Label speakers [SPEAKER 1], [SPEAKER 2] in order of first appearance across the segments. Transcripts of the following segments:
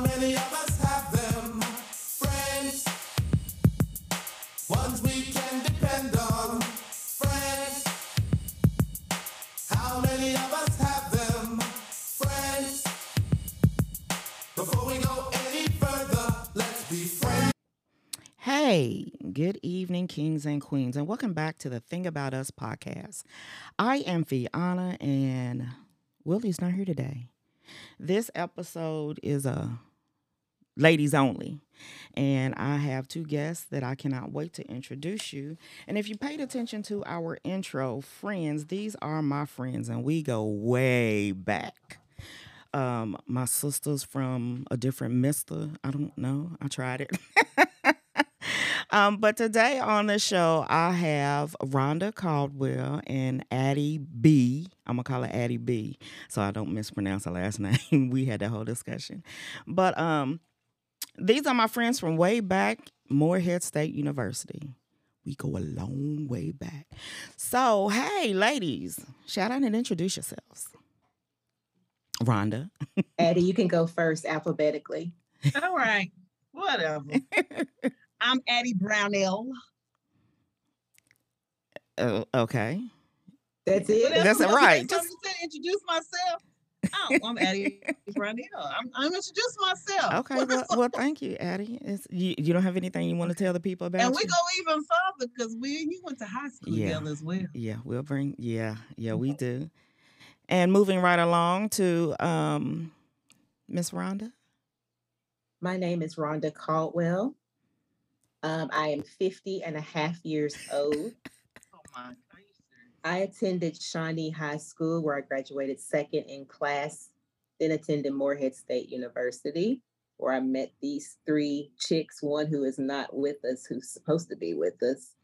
[SPEAKER 1] How many of us have them? Friends. Ones we can depend on. Friends. How many of us have them? Friends. Before we go any further, let's be friends.
[SPEAKER 2] Hey, good evening, kings and queens, and welcome back to the Thing About Us podcast. I am Fiona, and Willie's not here today. This episode is a ladies only, and I have two guests that I cannot wait to introduce you. And if you paid attention to our intro, friends, these are my friends, and we go way back. Um, my sisters from a different mister. I don't know. I tried it. Um, but today on the show, I have Rhonda Caldwell and Addie B. I'm gonna call her Addie B, so I don't mispronounce her last name. we had that whole discussion. But um, these are my friends from way back, Morehead State University. We go a long way back. So, hey, ladies, shout out and introduce yourselves. Rhonda.
[SPEAKER 3] Addie, you can go first alphabetically.
[SPEAKER 4] All right. Whatever. I'm Addie Brownell.
[SPEAKER 2] Uh, okay.
[SPEAKER 3] That's it.
[SPEAKER 4] Whatever.
[SPEAKER 2] That's
[SPEAKER 4] Well,
[SPEAKER 2] right.
[SPEAKER 4] you
[SPEAKER 2] Just-
[SPEAKER 4] Just to introduce myself. Oh, I'm Addie Brownell. I'm, I'm introduce myself.
[SPEAKER 2] Okay. Well, well thank you, Addie. It's, you, you don't have anything you want to tell the people about
[SPEAKER 4] and we
[SPEAKER 2] you?
[SPEAKER 4] go even further because we you went to high school
[SPEAKER 2] Yeah.
[SPEAKER 4] together as well.
[SPEAKER 2] Yeah, we'll bring. Yeah, yeah, we do. And moving right along to um, Miss Rhonda.
[SPEAKER 3] My name is Rhonda Caldwell. Um, I am 50 and a half years old.
[SPEAKER 4] Oh my. Are you serious?
[SPEAKER 3] I attended Shawnee High School where I graduated second in class, then attended Morehead State University where I met these three chicks, one who is not with us, who's supposed to be with us.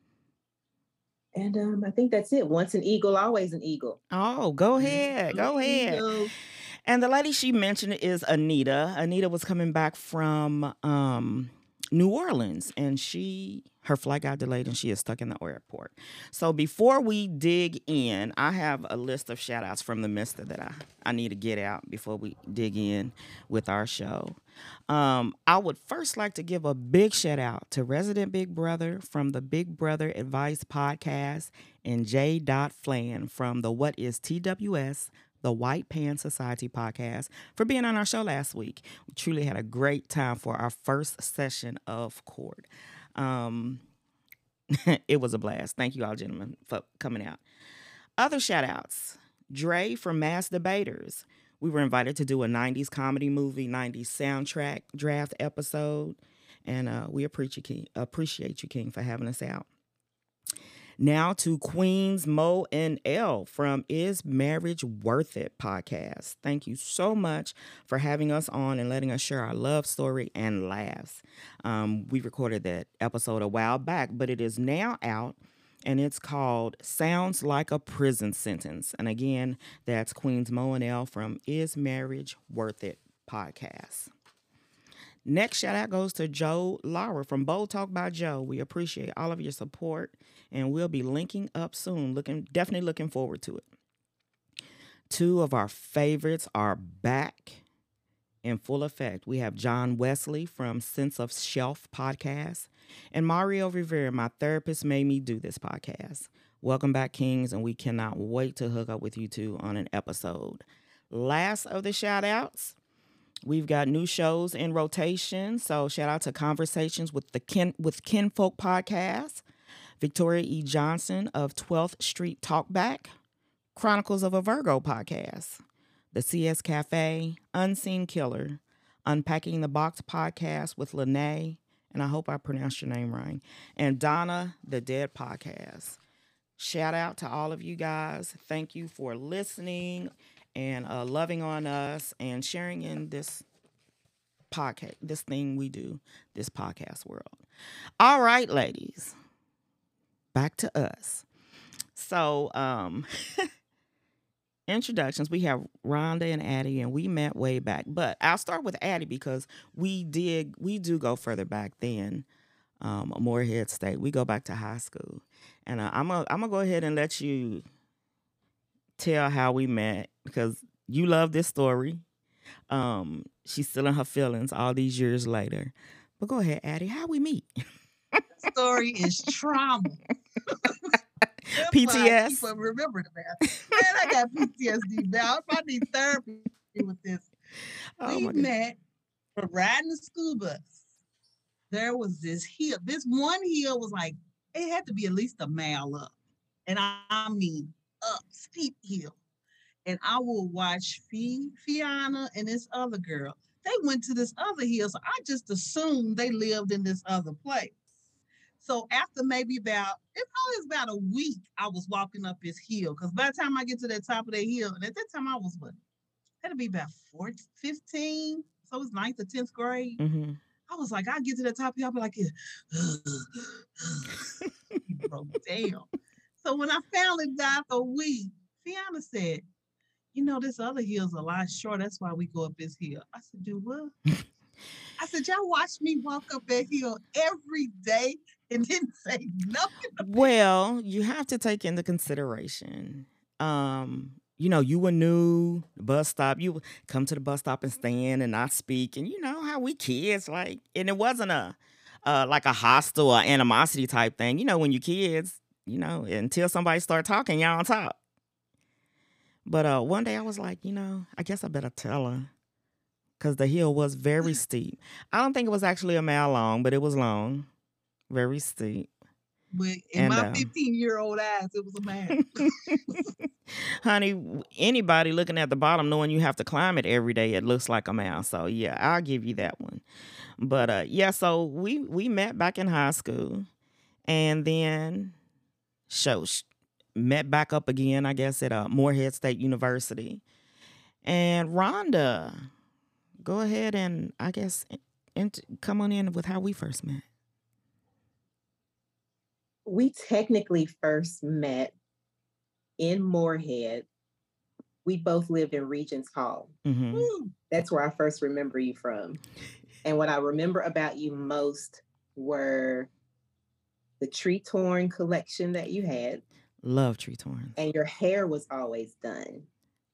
[SPEAKER 3] And um, I think that's it. Once an eagle, always an eagle.
[SPEAKER 2] Oh, go ahead, go ahead. And the lady she mentioned is Anita. Anita was coming back from um, New Orleans, and she her flight got delayed, and she is stuck in the airport. So before we dig in, I have a list of shout outs from the Mister that I I need to get out before we dig in with our show. Um, I would first like to give a big shout out to Resident Big Brother from the Big Brother Advice Podcast and J. Dot Flan from the What is TWS the White Pan Society podcast, for being on our show last week. We truly had a great time for our first session of court. Um, it was a blast. Thank you all, gentlemen, for coming out. Other shout outs Dre from Mass Debaters. We were invited to do a 90s comedy movie, 90s soundtrack draft episode. And uh, we appreciate you, King, appreciate you, King, for having us out. Now to Queens Mo and L from Is Marriage Worth It podcast. Thank you so much for having us on and letting us share our love story and laughs. Um, we recorded that episode a while back, but it is now out and it's called Sounds Like a Prison Sentence. And again, that's Queens Mo and L from Is Marriage Worth It podcast. Next shout out goes to Joe Lara from Bold Talk by Joe. We appreciate all of your support and we'll be linking up soon. Looking definitely looking forward to it. Two of our favorites are back in full effect. We have John Wesley from Sense of Shelf podcast and Mario Rivera, my therapist, made me do this podcast. Welcome back, Kings, and we cannot wait to hook up with you two on an episode. Last of the shout outs. We've got new shows in rotation. So shout out to Conversations with the Kin with Kinfolk podcast, Victoria E. Johnson of 12th Street Talkback, Chronicles of a Virgo podcast, the CS Cafe, Unseen Killer, Unpacking the Box podcast with Lene, and I hope I pronounced your name right, and Donna the Dead podcast. Shout out to all of you guys. Thank you for listening and uh, loving on us and sharing in this podcast, this thing we do, this podcast world. All right, ladies, back to us. So, um, introductions. We have Rhonda and Addie, and we met way back. But I'll start with Addie because we did we do go further back than um, Morehead State. We go back to high school, and uh, I'm gonna I'm gonna go ahead and let you tell how we met because you love this story. Um, she's still in her feelings all these years later. But go ahead, Addie. How we meet?
[SPEAKER 4] Story is trauma. That's why I keep
[SPEAKER 2] PTS.
[SPEAKER 4] on remembering about. Man, I got PTSD now. I need therapy with this.
[SPEAKER 2] Oh
[SPEAKER 4] we met for riding the school bus. There was this hill. This one hill was like it had to be at least a mile up, and I, I mean up steep hill. And I will watch Fee, Fiona, and this other girl. They went to this other hill, so I just assumed they lived in this other place. So after maybe about it probably was about a week, I was walking up this hill because by the time I get to the top of that hill, and at that time I was what that'd be about 14, 15. So it was ninth or 10th grade.
[SPEAKER 2] hmm
[SPEAKER 4] I was like, I get to the top of the hill, I'll be like, he broke down. So when I finally got a week, Fiona said, you know, this other hill's a lot short. That's why we go up this hill. I said, do what? I said, y'all watch me walk up that hill every day and didn't say nothing.
[SPEAKER 2] Well, you have to take into consideration. Um, you know, you were new, the bus stop, you come to the bus stop and stand and not speak. And you know how we kids like, and it wasn't a uh like a hostile or animosity type thing. You know, when you kids, you know, until somebody start talking, y'all on top. But uh one day I was like, you know, I guess I better tell her. Cause the hill was very steep. I don't think it was actually a mile long, but it was long. Very steep.
[SPEAKER 4] But in
[SPEAKER 2] And,
[SPEAKER 4] my
[SPEAKER 2] um,
[SPEAKER 4] 15 year old eyes, it was a man.
[SPEAKER 2] Honey, anybody looking at the bottom knowing you have to climb it every day, it looks like a mouse. So yeah, I'll give you that one. But uh yeah, so we we met back in high school and then show met back up again, I guess, at uh, Morehead State University. And Rhonda, go ahead and I guess come on in with how we first met.
[SPEAKER 3] We technically first met in Morehead. We both lived in Regent's Hall.
[SPEAKER 2] hmm
[SPEAKER 3] That's where I first remember you from. And what I remember about you most were the Tretorn collection that you had,
[SPEAKER 2] Love Tretorn.
[SPEAKER 3] and your hair was always done.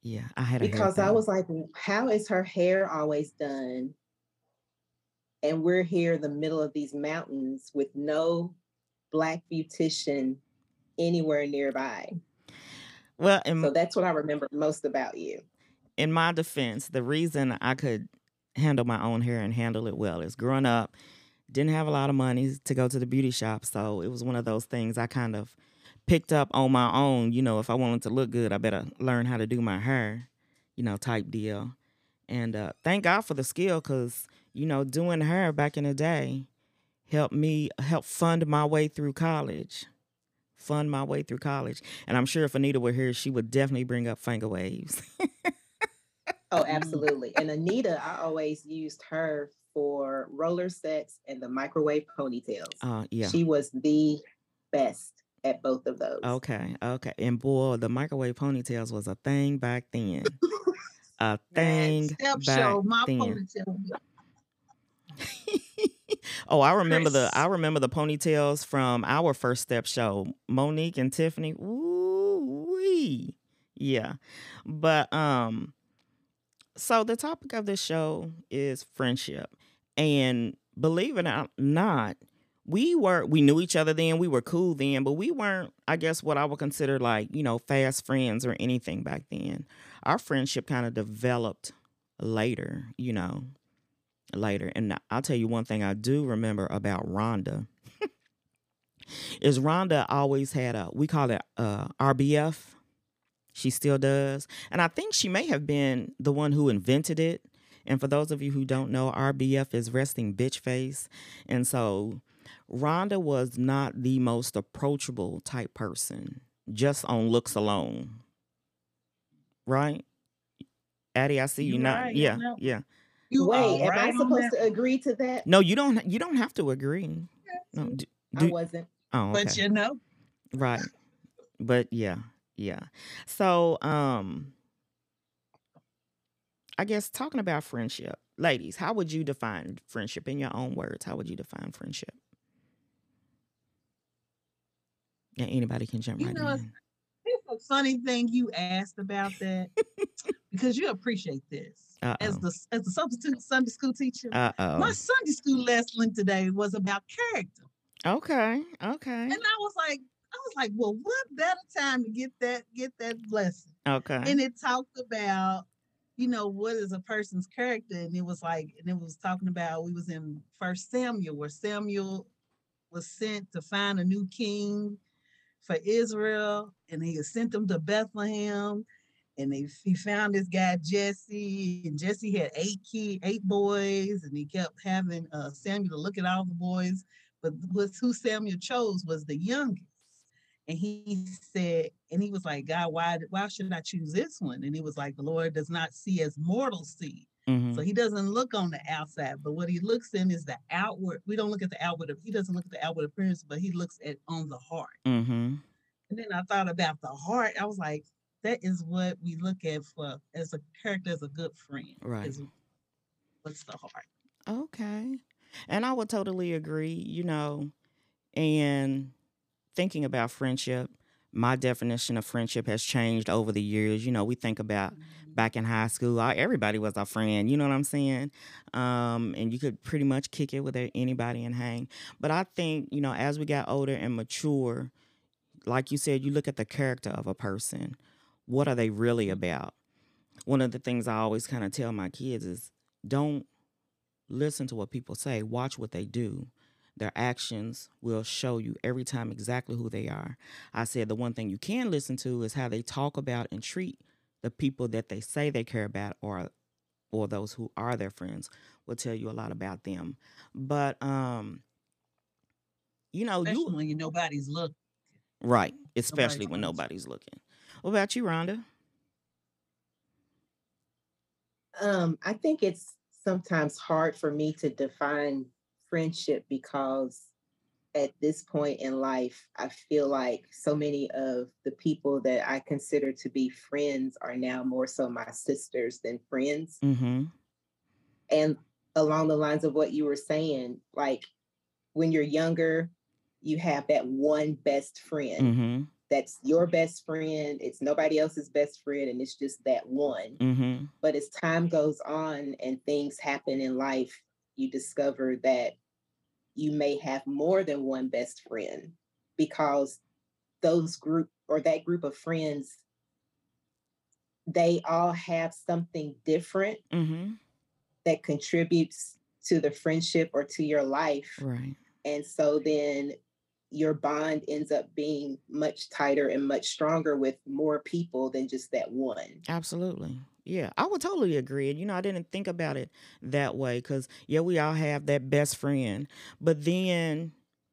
[SPEAKER 2] Yeah, I had a
[SPEAKER 3] Because I was like, how is her hair always done? And we're here in the middle of these mountains with no black beautician anywhere nearby.
[SPEAKER 2] well,
[SPEAKER 3] So that's what I remember most about you.
[SPEAKER 2] in my defense, the reason I could handle my own hair and handle it well is growing up, didn't have a lot of money to go to the beauty shop. So it was one of those things I kind of picked up on my own. You know, if I wanted to look good, I better learn how to do my hair, you know, type deal. And uh, thank God for the skill because, you know, doing hair back in the day helped me help fund my way through college. Fund my way through college. And I'm sure if Anita were here, she would definitely bring up finger waves.
[SPEAKER 3] Oh, absolutely. And Anita, I always used her for roller sets and the microwave ponytails.
[SPEAKER 2] Uh, yeah.
[SPEAKER 3] She was the best at both of those.
[SPEAKER 2] Okay, okay. And boy, the microwave ponytails was a thing back then. A thing
[SPEAKER 4] step
[SPEAKER 2] back
[SPEAKER 4] show, my
[SPEAKER 2] then.
[SPEAKER 4] ponytail.
[SPEAKER 2] oh, I remember the I remember the ponytails from our first step show. Monique and Tiffany. Ooh wee. Yeah. But um so the topic of this show is friendship. And believe it or not, we were we knew each other then, we were cool then, but we weren't, I guess what I would consider like, you know, fast friends or anything back then. Our friendship kind of developed later, you know, later. And I'll tell you one thing I do remember about Rhonda is Rhonda always had a we call it uh RBF. She still does. And I think she may have been the one who invented it. And for those of you who don't know, RBF is resting bitch face. And so Rhonda was not the most approachable type person, just on looks alone. Right? Addie, I see you,
[SPEAKER 4] You
[SPEAKER 2] not.
[SPEAKER 4] right,
[SPEAKER 2] yeah,
[SPEAKER 4] no.
[SPEAKER 2] yeah.
[SPEAKER 4] You
[SPEAKER 3] Wait, am I
[SPEAKER 4] right on
[SPEAKER 3] supposed
[SPEAKER 4] that.
[SPEAKER 3] to agree to that?
[SPEAKER 2] No, you don't. You don't have to agree. No, do,
[SPEAKER 3] I wasn't.
[SPEAKER 2] oh, okay.
[SPEAKER 4] But you know,
[SPEAKER 2] Right. But yeah, yeah. So, um I guess talking about friendship. Ladies, how would you define friendship in your own words? How would you define friendship? And anybody can jump
[SPEAKER 4] You
[SPEAKER 2] right
[SPEAKER 4] know,
[SPEAKER 2] in.
[SPEAKER 4] it's a funny thing you asked about that because you appreciate this.
[SPEAKER 2] Uh
[SPEAKER 4] As the as the substitute Sunday school teacher,
[SPEAKER 2] Uh-oh.
[SPEAKER 4] my. Sunday school lesson today was about character.
[SPEAKER 2] Okay. Okay.
[SPEAKER 4] And I was like, I was like, well, what better time to get that get that lesson?
[SPEAKER 2] Okay.
[SPEAKER 4] And it talked about, you know, what is a person's character, and it was like, and it was talking about we was in First Samuel, where Samuel was sent to find a new king for Israel, and he sent them to Bethlehem. And they, he found this guy Jesse, and Jesse had eight kid, eight boys, and he kept having uh, Samuel to look at all the boys. But was who Samuel chose was the youngest. And he said, and he was like, God, why, why should I choose this one? And he was like, the Lord does not see as mortals see.
[SPEAKER 2] Mhm.
[SPEAKER 4] So he doesn't look on the outside, but what he looks in is the outward. We don't look at the outward. He doesn't look at the outward appearance, but he looks at on the heart.
[SPEAKER 2] Mhm.
[SPEAKER 4] And then I thought about the heart. I was like, that is what we look at for as a character, as a good friend.
[SPEAKER 2] Right.
[SPEAKER 4] is what's the heart?
[SPEAKER 2] Okay. And I would totally agree, you know, and thinking about friendship, my definition of friendship has changed over the years. You know, we think about back in high school, uh, everybody was a friend, you know what I'm saying? Um, and you could pretty much kick it with anybody and hang. But I think, you know, as we got older and mature, like you said, you look at the character of a person. What are they really about? One of the things I always kind of tell my kids is don't listen to what people say, watch what they do. Their actions will show you every time exactly who they are. I said the one thing you can listen to is how they talk about and treat the people that they say they care about or or those who are their friends will tell you a lot about them. But um you know,
[SPEAKER 4] Especially
[SPEAKER 2] you
[SPEAKER 4] when you nobody's looking.
[SPEAKER 2] right, especially when
[SPEAKER 4] watching.
[SPEAKER 2] nobody's looking. What about you, Rhonda?
[SPEAKER 3] Um, I think it's sometimes hard for me to define friendship because at this point in life, I feel like so many of the people that I consider to be friends are now more so my sisters than friends.
[SPEAKER 2] Mm-hmm.
[SPEAKER 3] And along the lines of what you were saying, like when you're younger, you have that one best friend
[SPEAKER 2] Mm-hmm.
[SPEAKER 3] that's your best friend. It's nobody else's best friend, and it's just that one.
[SPEAKER 2] Mm-hmm.
[SPEAKER 3] But as time goes on and things happen in life, you discover that you may have more than one best friend because those group or that group of friends they all have something different
[SPEAKER 2] Mm-hmm.
[SPEAKER 3] that contributes to the friendship or to your life
[SPEAKER 2] Right.
[SPEAKER 3] and so then your bond ends up being much tighter and much stronger with more people than just that one
[SPEAKER 2] Absolutely. Yeah, I would totally agree. And, you know, I didn't think about it that way because, yeah, we all have that best friend. But then,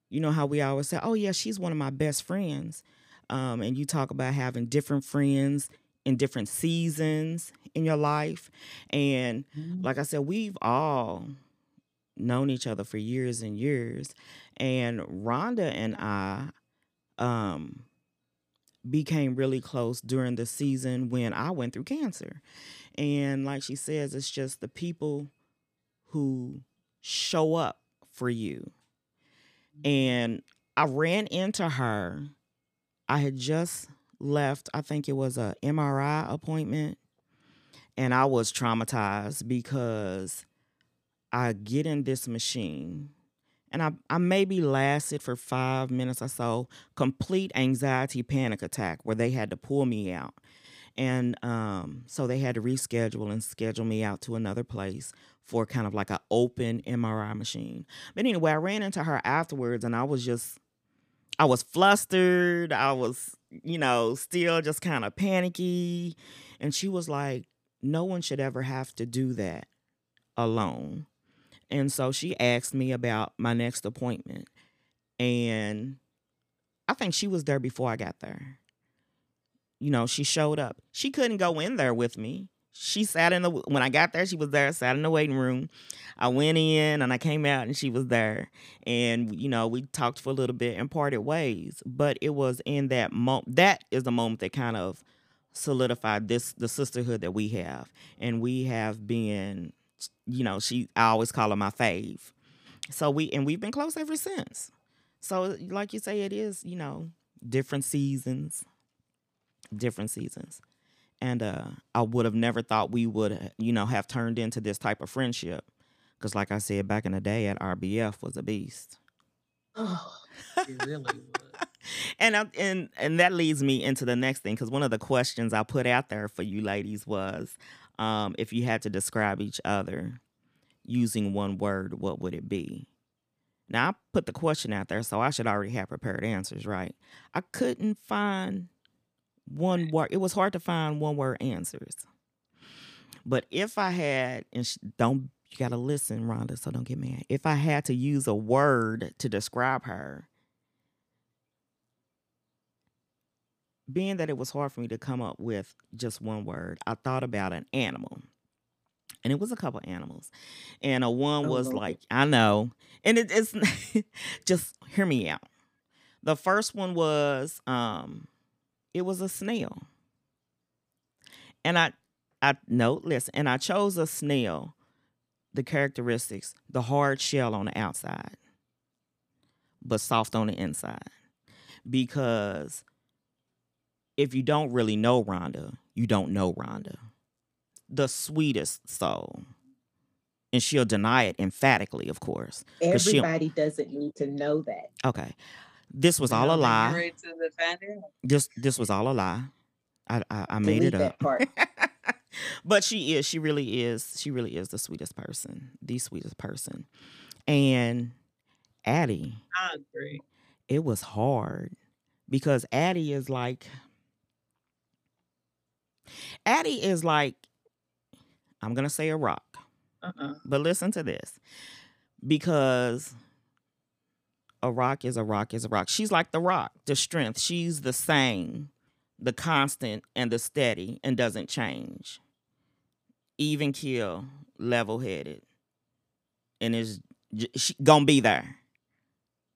[SPEAKER 2] you know, how we always say, oh, yeah, she's one of my best friends. Um, and you talk about having different friends in different seasons in your life. And, like I said, we've all known each other for years and years. And Rhonda and I, um, became really close during the season when I went through cancer. And like she says, it's just the people who show up for you. And I ran into her. I had just left, I think it was a MRI appointment, and I was traumatized because I get in this machine and I, I maybe lasted for five minutes or so, complete anxiety panic attack where they had to pull me out. And um, so they had to reschedule and schedule me out to another place for kind of like an open MRI machine. But anyway, I ran into her afterwards and I was just, I was flustered. I was, you know, still just kind of panicky. And she was like, no one should ever have to do that alone. And so she asked me about my next appointment. And I think she was there before I got there. You know, she showed up. She couldn't go in there with me. She sat in the when I got there, she was there, sat in the waiting room. I went in and I came out and she was there. And you know, we talked for a little bit and parted ways. But it was in that moment that is the moment that kind of solidified this the sisterhood that we have. And we have been you know, she I always call her my fave. So we and we've been close ever since. So like you say, it is, you know, different seasons. Different seasons. and uh, I would have never thought we would, you know, have turned into this type of friendship. Because, like I said back in the day, at RBF was a beast.
[SPEAKER 3] Oh,
[SPEAKER 4] It really was.
[SPEAKER 2] and I, and and that leads me into the next thing because one of the questions I put out there for you ladies was, um, if you had to describe each other using one word, what would it be? Now I put the question out there, so I should already have prepared answers, right? I couldn't find one word. It was hard to find one word answers. But if I had, and sh- don't you gotta listen, Rhonda, so don't get mad. If I had to use a word to describe her, being that it was hard for me to come up with just one word, I thought about an animal. And it was a couple animals. And a one
[SPEAKER 3] Oh,
[SPEAKER 2] was
[SPEAKER 3] Lord.
[SPEAKER 2] like, I know. And it, it's just hear me out. The first one was um it was a snail. And I I no, listen, and I chose a snail, the characteristics, the hard shell on the outside, but soft on the inside. Because if you don't really know Rhonda, you don't know Rhonda. The sweetest soul. And she'll deny it emphatically, of course.
[SPEAKER 3] everybody doesn't need to know that.
[SPEAKER 2] Okay. This was all a lie.
[SPEAKER 4] Ready to defend it?
[SPEAKER 2] This this was all a lie. I I, I made it up. but she is. She really is. She really is the sweetest person. The sweetest person. And Addie,
[SPEAKER 4] I agree.
[SPEAKER 2] it was hard because Addie is like Addie is like I'm gonna say a rock.
[SPEAKER 4] Uh-uh.
[SPEAKER 2] But listen to this. Because a rock is a rock is a rock. She's like the rock, the strength. She's the same, the constant and the steady and doesn't change. Even kill, level headed. And is she gonna be there.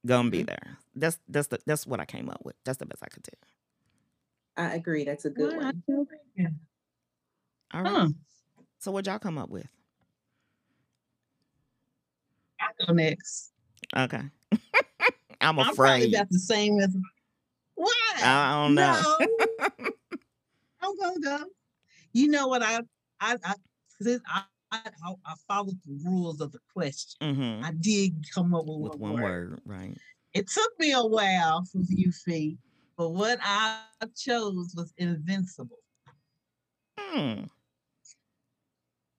[SPEAKER 2] Gonna be mm-hmm. there. That's that's the that's what I came up with. That's the best I could tell.
[SPEAKER 3] I agree. That's a good
[SPEAKER 4] Well,
[SPEAKER 3] one.
[SPEAKER 4] yeah.
[SPEAKER 2] All right.
[SPEAKER 4] Huh.
[SPEAKER 2] So what y'all come up with?
[SPEAKER 4] I go next.
[SPEAKER 2] Okay. I'm
[SPEAKER 4] I'm probably
[SPEAKER 2] afraid.
[SPEAKER 4] about the same as. Why?
[SPEAKER 2] I don't know.
[SPEAKER 4] No. I'm gonna go. You know what I I I I, I I I followed the rules of the question.
[SPEAKER 2] hmm
[SPEAKER 4] I did come up with,
[SPEAKER 2] With
[SPEAKER 4] one,
[SPEAKER 2] one
[SPEAKER 4] word.
[SPEAKER 2] word, right?
[SPEAKER 4] It took me a while for you, Fee, but what I chose was invincible.
[SPEAKER 2] Hmm.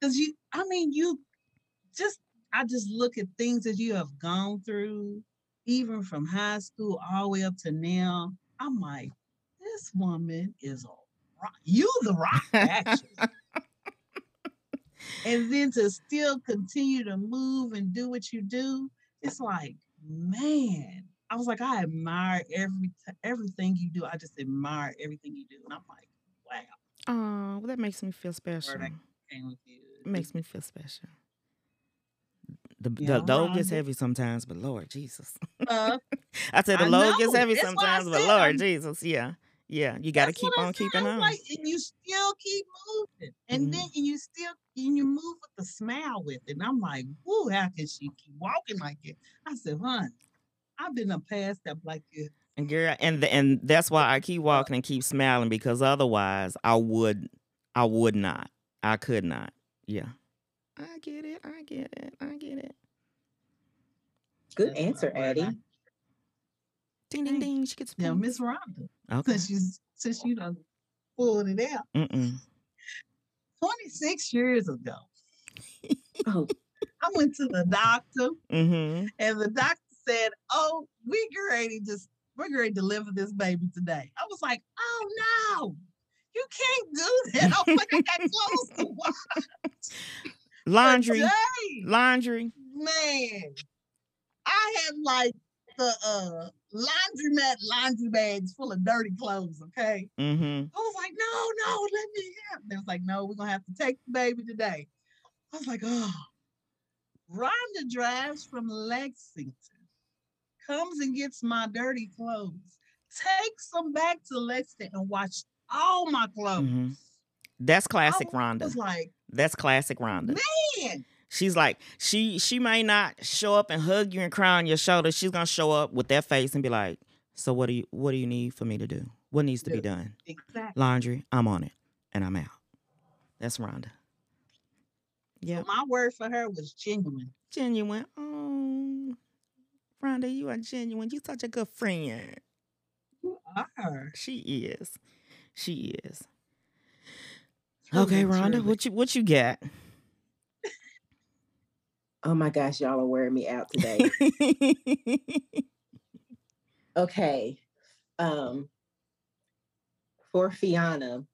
[SPEAKER 4] Because you, I mean, you just, I just look at things that you have gone through, even from high school all the way up to now. I'm like, this woman is a rock. You the rock, actually. and then to still continue to move and do what you do, it's like, man. I was like, I admire every everything you do. I just admire everything you do, and I'm like, wow.
[SPEAKER 2] Oh, well, that makes me feel special.
[SPEAKER 4] Came with you.
[SPEAKER 2] It makes me feel special. The,
[SPEAKER 4] Yeah,
[SPEAKER 2] the load gets heavy sometimes, but Lord Jesus.
[SPEAKER 4] Uh,
[SPEAKER 2] I said the
[SPEAKER 4] I
[SPEAKER 2] load gets heavy
[SPEAKER 4] That's
[SPEAKER 2] sometimes, but Lord
[SPEAKER 4] I'm-
[SPEAKER 2] Jesus. Yeah. Yeah. You got to keep on keeping on.
[SPEAKER 4] Like, and you still keep moving, and
[SPEAKER 2] Mhm.
[SPEAKER 4] then and you still and you move with the smile with it. And I'm like, whoo, how can she keep walking like it? I said, hon, I've been a past that like this.
[SPEAKER 2] And girl, and the, and that's why I keep walking and keep smiling because otherwise I would I would not. I could not. Yeah. I get it. I get it. I get it.
[SPEAKER 3] Good answer,
[SPEAKER 4] word.
[SPEAKER 3] Addie.
[SPEAKER 2] Ding ding ding. She gets
[SPEAKER 4] Now,
[SPEAKER 2] points.
[SPEAKER 4] Miss Rhonda,
[SPEAKER 2] Okay.
[SPEAKER 4] since you since you done pulled it out,
[SPEAKER 2] Mm-mm.
[SPEAKER 4] 26 years ago,
[SPEAKER 3] Oh,
[SPEAKER 4] I went to the doctor
[SPEAKER 2] Mm-hmm.
[SPEAKER 4] and the doctor said, "Oh, we ready to we're ready to deliver this baby today." I was like, "Oh no, you can't do that!" I was like, "I got clothes to wash
[SPEAKER 2] Laundry.
[SPEAKER 4] today."
[SPEAKER 2] Laundry.
[SPEAKER 4] Man, I had like the uh laundromat laundry bags full of dirty clothes. Okay,
[SPEAKER 2] Mm-hmm.
[SPEAKER 4] I was like, "No, no, let me have." They was like, "No, we're gonna have to take the baby today." I was like, "Oh." Rhonda drives from Lexington, comes and gets my dirty clothes, takes them back to Lexington and washed all my clothes.
[SPEAKER 2] Mhm. That's classic
[SPEAKER 4] I
[SPEAKER 2] Rhonda.
[SPEAKER 4] was like,
[SPEAKER 2] That's classic Rhonda.
[SPEAKER 4] man,
[SPEAKER 2] She's like, she she may not show up and hug you and cry on your shoulder. She's gonna show up with that face and be like, So what do you what do you need for me to do? What needs to be done?
[SPEAKER 4] exactly.
[SPEAKER 2] Laundry, I'm on it. and I'm out. That's Rhonda. Yeah,
[SPEAKER 4] So my word for her was genuine.
[SPEAKER 2] genuine. Oh, Rhonda, you are genuine. You such a good friend.
[SPEAKER 4] You are.
[SPEAKER 2] She is. She is.
[SPEAKER 4] Truly,
[SPEAKER 2] Okay, Rhonda,
[SPEAKER 4] truly.
[SPEAKER 2] what you what you got?
[SPEAKER 3] Oh my gosh, y'all are wearing me out today. okay. Um for Fiona,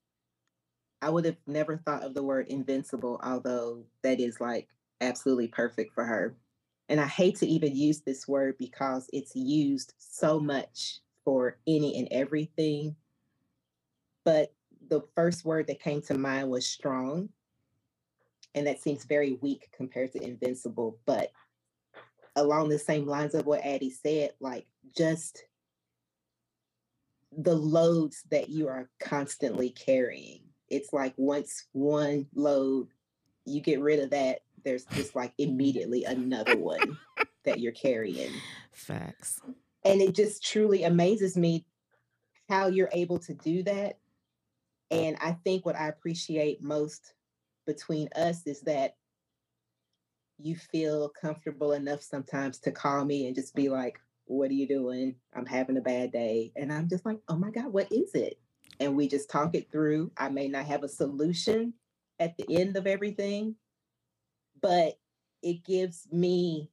[SPEAKER 3] I would have never thought of the word invincible, although that is like absolutely perfect for her. And I hate to even use this word because it's used so much for any and everything. But the first word that came to mind was strong. And that seems very weak compared to invincible. But along the same lines of what Addie said, like just the loads that you are constantly carrying. It's like once one load, you get rid of that, there's just like immediately another one that you're carrying.
[SPEAKER 2] Facts.
[SPEAKER 3] And it just truly amazes me how you're able to do that. And I think what I appreciate most between us is that you feel comfortable enough sometimes to call me and just be like, What are you doing? I'm having a bad day. And I'm just like, Oh my God, what is it? And we just talk it through. I may not have a solution at the end of everything, but it gives me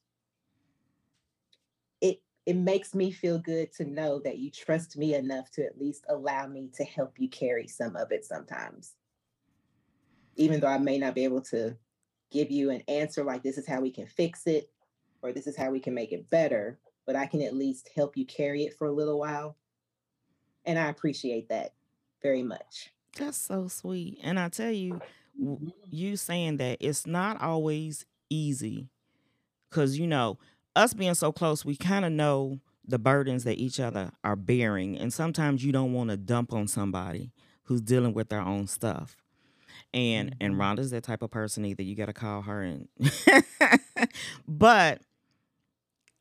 [SPEAKER 3] it it makes me feel good to know that you trust me enough to at least allow me to help you carry some of it sometimes. Even though I may not be able to give you an answer like this is how we can fix it or this is how we can make it better, but I can at least help you carry it for a little while. And I appreciate that very much.
[SPEAKER 2] That's so sweet. And I tell you, w-
[SPEAKER 4] Mhm.
[SPEAKER 2] you saying that it's not always easy because you know us being so close we kind of know the burdens that each other are bearing and sometimes you don't want to dump on somebody who's dealing with their own stuff and and
[SPEAKER 4] Mhm.
[SPEAKER 2] rhonda's that type of person either you got to call her and but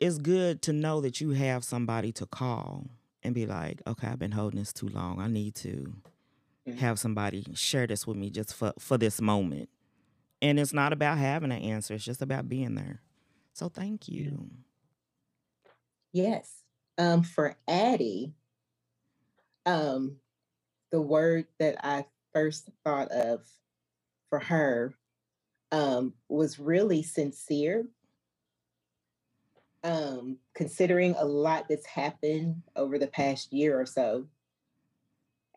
[SPEAKER 2] it's good to know that you have somebody to call and be like okay i've been holding this too long i need to
[SPEAKER 3] Mhm.
[SPEAKER 2] have somebody share this with me just for for this moment and it's not about having an answer it's just about being there so thank you
[SPEAKER 3] Yes. Um, for Addie, um, the word that I first thought of for her um, was really sincere. Um, considering a lot that's happened over the past year or so,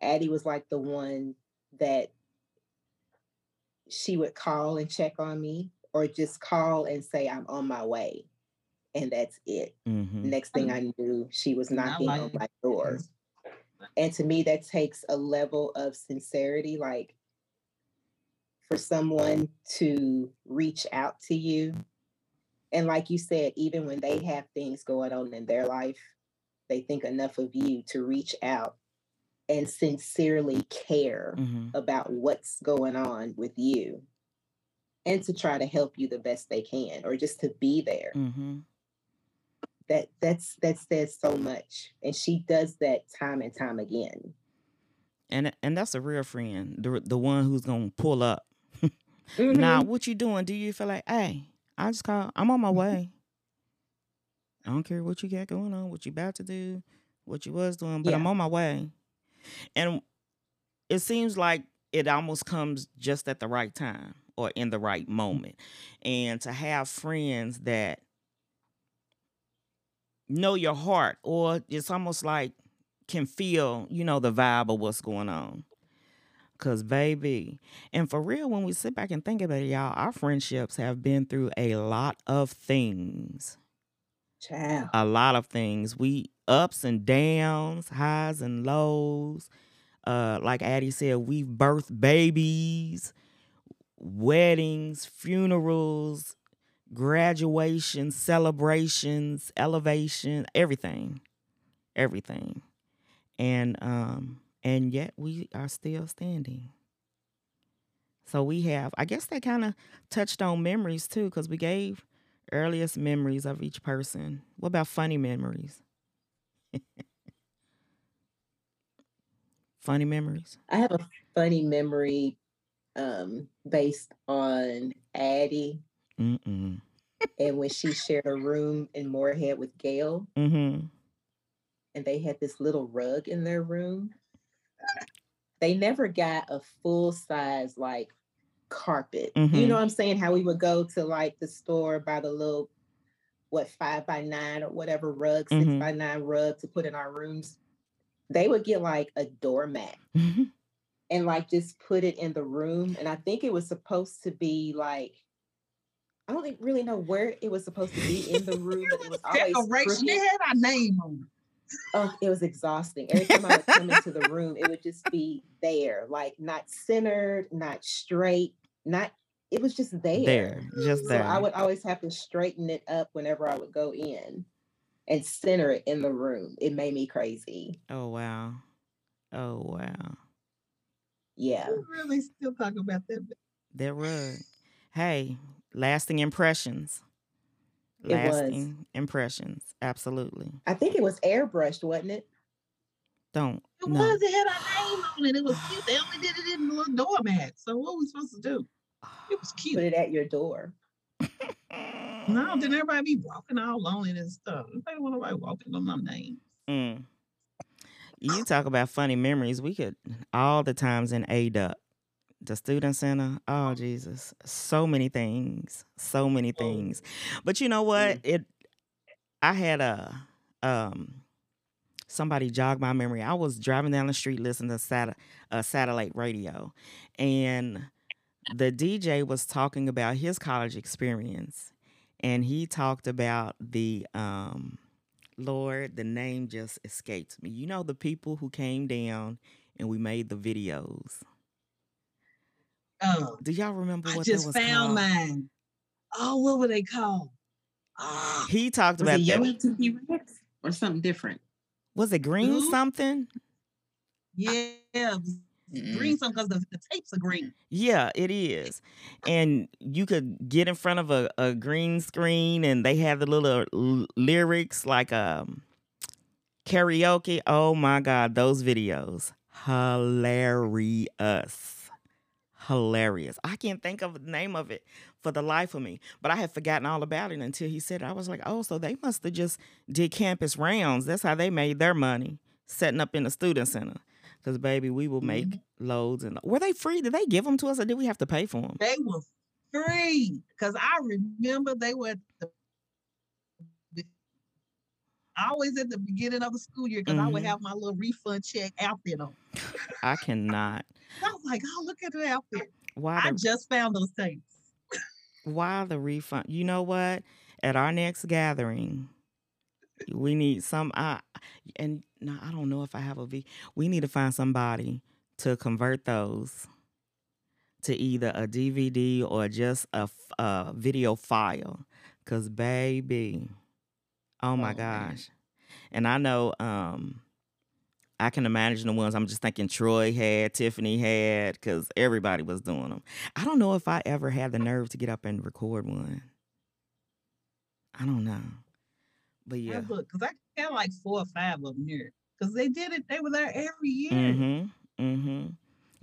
[SPEAKER 3] Addie was like the one that she would call and check on me, or just call and say, I'm on my way. And that's it
[SPEAKER 2] hmm
[SPEAKER 3] next thing I knew, she was
[SPEAKER 4] And I
[SPEAKER 3] knocking on my door. And to me, that takes a level of sincerity, like for someone to reach out to you. And like you said, even when they have things going on in their life, they think enough of you to reach out and sincerely care
[SPEAKER 2] hmm
[SPEAKER 3] about what's going on with you and to try to help you the best they can or just to be there.
[SPEAKER 2] Hmm
[SPEAKER 3] that that's that says so much and she does that time and time again.
[SPEAKER 2] And and that's a real friend the, the one who's gonna pull up.
[SPEAKER 3] Mm-hmm.
[SPEAKER 2] now what you doing? Do you feel like hey i just call i'm on my way. I don't care what you got going on what you about to do what you was doing but i'm on my way and it seems like it almost comes just at the right time or in the right moment and to have friends that know your heart or it's almost like can feel you know the vibe of what's going on Cause baby, and for real, when we sit back and think about it, y'all, our friendships have been through a lot of things.
[SPEAKER 3] child
[SPEAKER 2] A lot of things. We ups and downs, highs and lows. Uh, like Addie said, we've birthed babies, weddings, funerals, graduations, celebrations, elevation, everything. Everything. And um and yet we are still standing. So we have, I guess they kind of touched on memories too, because we gave earliest memories of each person. What about funny memories? funny memories?
[SPEAKER 3] i have a funny memory um, based on Addie
[SPEAKER 2] Mm-mm.
[SPEAKER 3] and when she shared a room in Morehead with Gail,
[SPEAKER 2] Mm-hmm.
[SPEAKER 3] and they had this little rug in their room. They never got a full size like carpet. You
[SPEAKER 2] Mhm.
[SPEAKER 3] know what I'm saying? How we would go to like the store buy the little what five by nine or whatever rug, 6
[SPEAKER 2] Mhm.
[SPEAKER 3] by nine rug to put in our rooms. They would get like a doormat
[SPEAKER 2] Mm-hmm.
[SPEAKER 3] and like just put it in the room. And I think it was supposed to be like I don't really know where it was supposed to be in the room, but it was always
[SPEAKER 4] Decoration.
[SPEAKER 3] Crooked.
[SPEAKER 4] had our name on it.
[SPEAKER 3] Oh, it was exhausting. Every time I would come into the room, it would just be there, like not centered, not straight, not. It was just there.
[SPEAKER 2] There, just
[SPEAKER 3] So
[SPEAKER 2] there.
[SPEAKER 3] I would always have to straighten it up whenever I would go in, and center it in the room. It made me crazy.
[SPEAKER 2] Oh wow. Oh wow.
[SPEAKER 3] Yeah.
[SPEAKER 4] We really still talk about that.
[SPEAKER 2] That rug. Hey, lasting impressions.
[SPEAKER 3] It was.
[SPEAKER 2] Lasting impressions. Absolutely.
[SPEAKER 3] I think it was airbrushed, wasn't it?
[SPEAKER 2] Don't.
[SPEAKER 4] It
[SPEAKER 2] no.
[SPEAKER 4] was. It had our name on it. It was cute. They only did it in a little doormat. So what were we supposed to do? It was
[SPEAKER 3] Put
[SPEAKER 4] cute.
[SPEAKER 3] it at your door.
[SPEAKER 4] No, then everybody be walking all lonely and stuff. They don't want nobody walking on my name.
[SPEAKER 2] Mm. You talk about funny memories. We could all the times in ADUC, the student center. Oh Jesus, so many things, so many things. But you know what? It. I had a um. Somebody jogged my memory. I was driving down the street listening to sat- uh, satellite radio, and the DJ was talking about his college experience, and he talked about the um Lord, the name just escaped me. You know the people who came down and we made the videos.
[SPEAKER 4] Oh,
[SPEAKER 2] Do y'all remember
[SPEAKER 4] I
[SPEAKER 2] what
[SPEAKER 4] just
[SPEAKER 2] that was
[SPEAKER 4] found
[SPEAKER 2] called?
[SPEAKER 4] mine. Oh, what were they called? Ah,
[SPEAKER 2] He talked about
[SPEAKER 5] it
[SPEAKER 2] that.
[SPEAKER 5] Or something different?
[SPEAKER 2] Was it green
[SPEAKER 4] Who?
[SPEAKER 2] something?
[SPEAKER 4] yeah,
[SPEAKER 5] Mm-mm.
[SPEAKER 4] green some because the, the tapes are green.
[SPEAKER 2] Yeah, it is. And you could get in front of a, a green screen and they had the little l- lyrics like um karaoke. Oh my god, those videos. Hilarious. Hilarious. I can't think of the name of it for the life of me, but I had forgotten all about it until he said it. I was like, "Oh, so they must have just did campus rounds. That's how they made their money, setting up in the student center." Because baby, we will make loads and were they free? Did they give them to us, or did we have to pay for them?
[SPEAKER 4] They were free because I remember they were at the always at the beginning of the school year because I would
[SPEAKER 2] Mhm.
[SPEAKER 4] have my little refund check outfit on.
[SPEAKER 2] I cannot.
[SPEAKER 4] I was like, oh, look at the outfit.
[SPEAKER 2] Why
[SPEAKER 4] I just found those tapes.
[SPEAKER 2] why the refund? You know what? At our next gathering, we need some. I and no, I don't know if I have a V. We need to find somebody to convert those to either a DVD or just a, a video file. Cause baby, oh my
[SPEAKER 5] Oh, man.
[SPEAKER 2] gosh, and I know. um I can imagine the ones I'm just thinking Troy had, Tiffany had, because everybody was doing them. I don't know if I ever had the nerve to get up and record one. I don't know. But
[SPEAKER 4] Yeah.
[SPEAKER 2] yeah.
[SPEAKER 4] Because I got like four or five of them here. Because they did it, they were there every year.
[SPEAKER 2] Mm-hmm. Mm-hmm.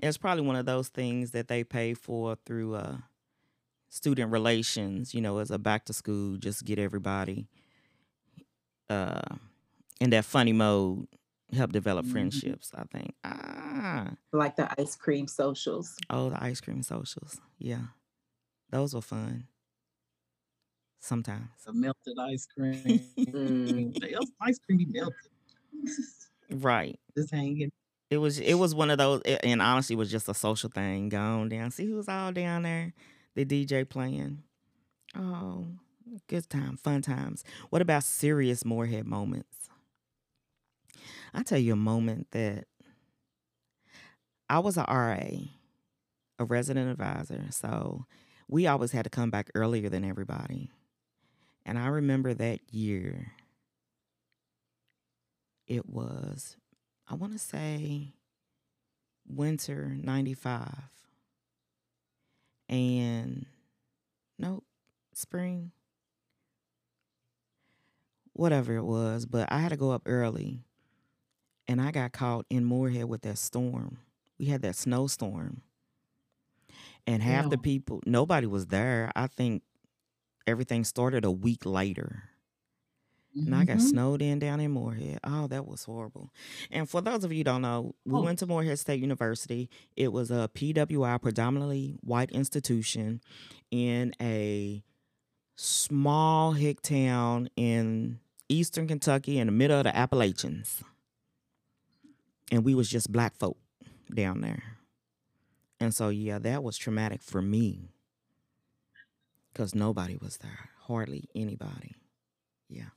[SPEAKER 2] It's probably one of those things that they pay for through uh student relations, you know, as a back to school, just get everybody uh in that funny mode, help develop
[SPEAKER 5] Mhm.
[SPEAKER 2] friendships, I think. Ah.
[SPEAKER 3] Like the ice cream socials.
[SPEAKER 2] Oh, the ice cream socials. Yeah. Those were fun. Sometimes.
[SPEAKER 4] The melted ice cream.
[SPEAKER 3] Mm.
[SPEAKER 4] Ice cream be melted.
[SPEAKER 2] Right.
[SPEAKER 4] Just hanging.
[SPEAKER 2] It was it was one of those and honestly it was just a social thing. going down. See who's all down there. The DJ playing. Oh, good time, fun times. What about serious Morehead moments? I'll tell you a moment that I was a RA, a resident advisor. So we always had to come back earlier than everybody. And I remember that year, it was, I want to say, winter 95. And nope, spring, whatever it was. But I had to go up early and I got caught in Morehead with that storm we had that snowstorm. And half the people, nobody was there. I think everything started a week later. And I got
[SPEAKER 4] Mhm.
[SPEAKER 2] snowed in down in Morehead. Oh, that was horrible. And for those of you who don't know, we
[SPEAKER 4] Oh.
[SPEAKER 2] went to Morehead State University. It was a PWI, predominantly white institution in a small hick town in eastern Kentucky in the middle of the Appalachians. And we was just black folk down there. And so yeah, that was traumatic for me. Cause nobody was there. Hardly anybody. Yeah.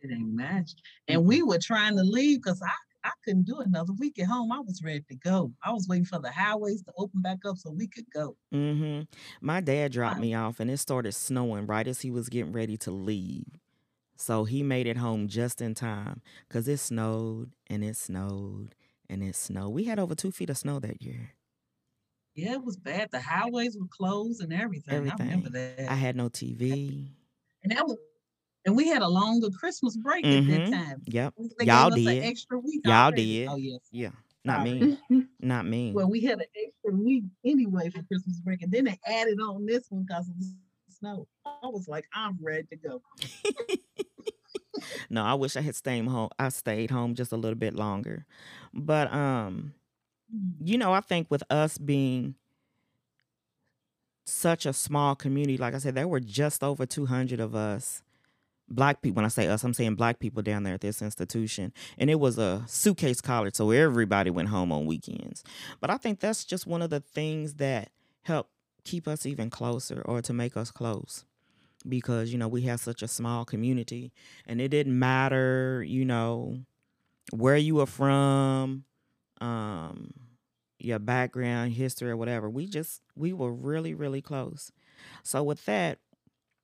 [SPEAKER 4] It ain't matched. And we were trying to leave because I, I couldn't do another week at home. I was ready to go. I was waiting for the highways to open back up so we could go.
[SPEAKER 2] Mm-hmm. My dad dropped me off, and it started snowing right as he was getting ready to leave. So he made it home just in time because it snowed and it snowed and it snowed. We had over two feet of snow that year.
[SPEAKER 4] Yeah, it was bad. The highways were closed and everything. I remember that.
[SPEAKER 2] I had no TV.
[SPEAKER 4] and that was and we had a longer Christmas break at
[SPEAKER 2] Mhm.
[SPEAKER 4] that time.
[SPEAKER 2] Yep.
[SPEAKER 4] They
[SPEAKER 2] Y'all did.
[SPEAKER 4] extra week.
[SPEAKER 2] Y'all
[SPEAKER 4] already.
[SPEAKER 2] did.
[SPEAKER 4] Oh yes.
[SPEAKER 2] Yeah. Not
[SPEAKER 4] Sorry.
[SPEAKER 2] me. Not me.
[SPEAKER 4] Well, we had an extra week anyway for Christmas break, and then they added on this one because of the snow. I was like, I'm ready to go.
[SPEAKER 2] no, I wish I had stayed home. I stayed home just a little bit longer. But um, Mm. you know, I think with us being such a small community, like I said, there were just over 200 of us, black people. When I say us, I'm saying black people down there at this institution. And it was a suitcase college, so everybody went home on weekends. But I think that's just one of the things that help keep us even closer or to make us close. Because, you know, we have such a small community and it didn't matter, you know, where you were from, um, your background, history, or whatever. We just we were really, really close. So with that,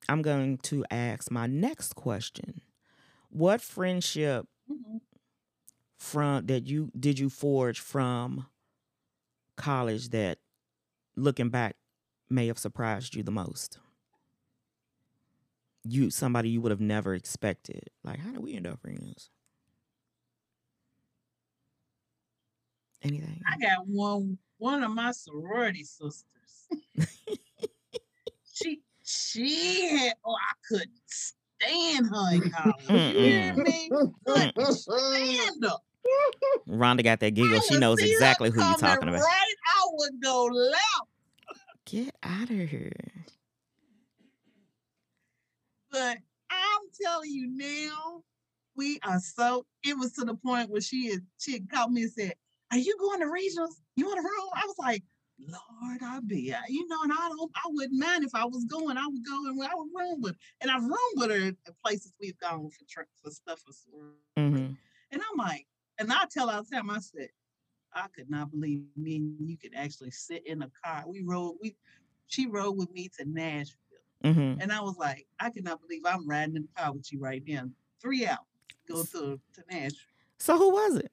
[SPEAKER 2] I'm going to ask my next question. What friendship
[SPEAKER 4] Mhm.
[SPEAKER 2] from that you did you forge from college that looking back may have surprised you the most? You somebody you would have never expected. Like, how did we end up friends? Anything?
[SPEAKER 4] I got one one of my sorority sisters. she she had oh I couldn't stand her in college. You hear me? Couldn't stand her.
[SPEAKER 2] Rhonda got that giggle. She knows exactly who you're talking about.
[SPEAKER 4] Right, I would go loud.
[SPEAKER 2] Get out of here.
[SPEAKER 4] But I'm telling you now, we are so. It was to the point where she had she had called me and said, "Are you going to regionals? You want to room?" I was like, "Lord, I be, you know." And I don't, I wouldn't mind if I was going. I would go and I would room with, and I've roomed with her at places we've gone for tri- for stuff for sorority.
[SPEAKER 2] hmm
[SPEAKER 4] And I'm like, and I tell all the time, I said, I could not believe me and you could actually sit in a car. We rode, we she rode with me to Nashville.
[SPEAKER 2] hmm
[SPEAKER 4] And I was like, I cannot believe I'm riding in the car with you right now. Three hours. Go to, to Nashville.
[SPEAKER 2] So who was it?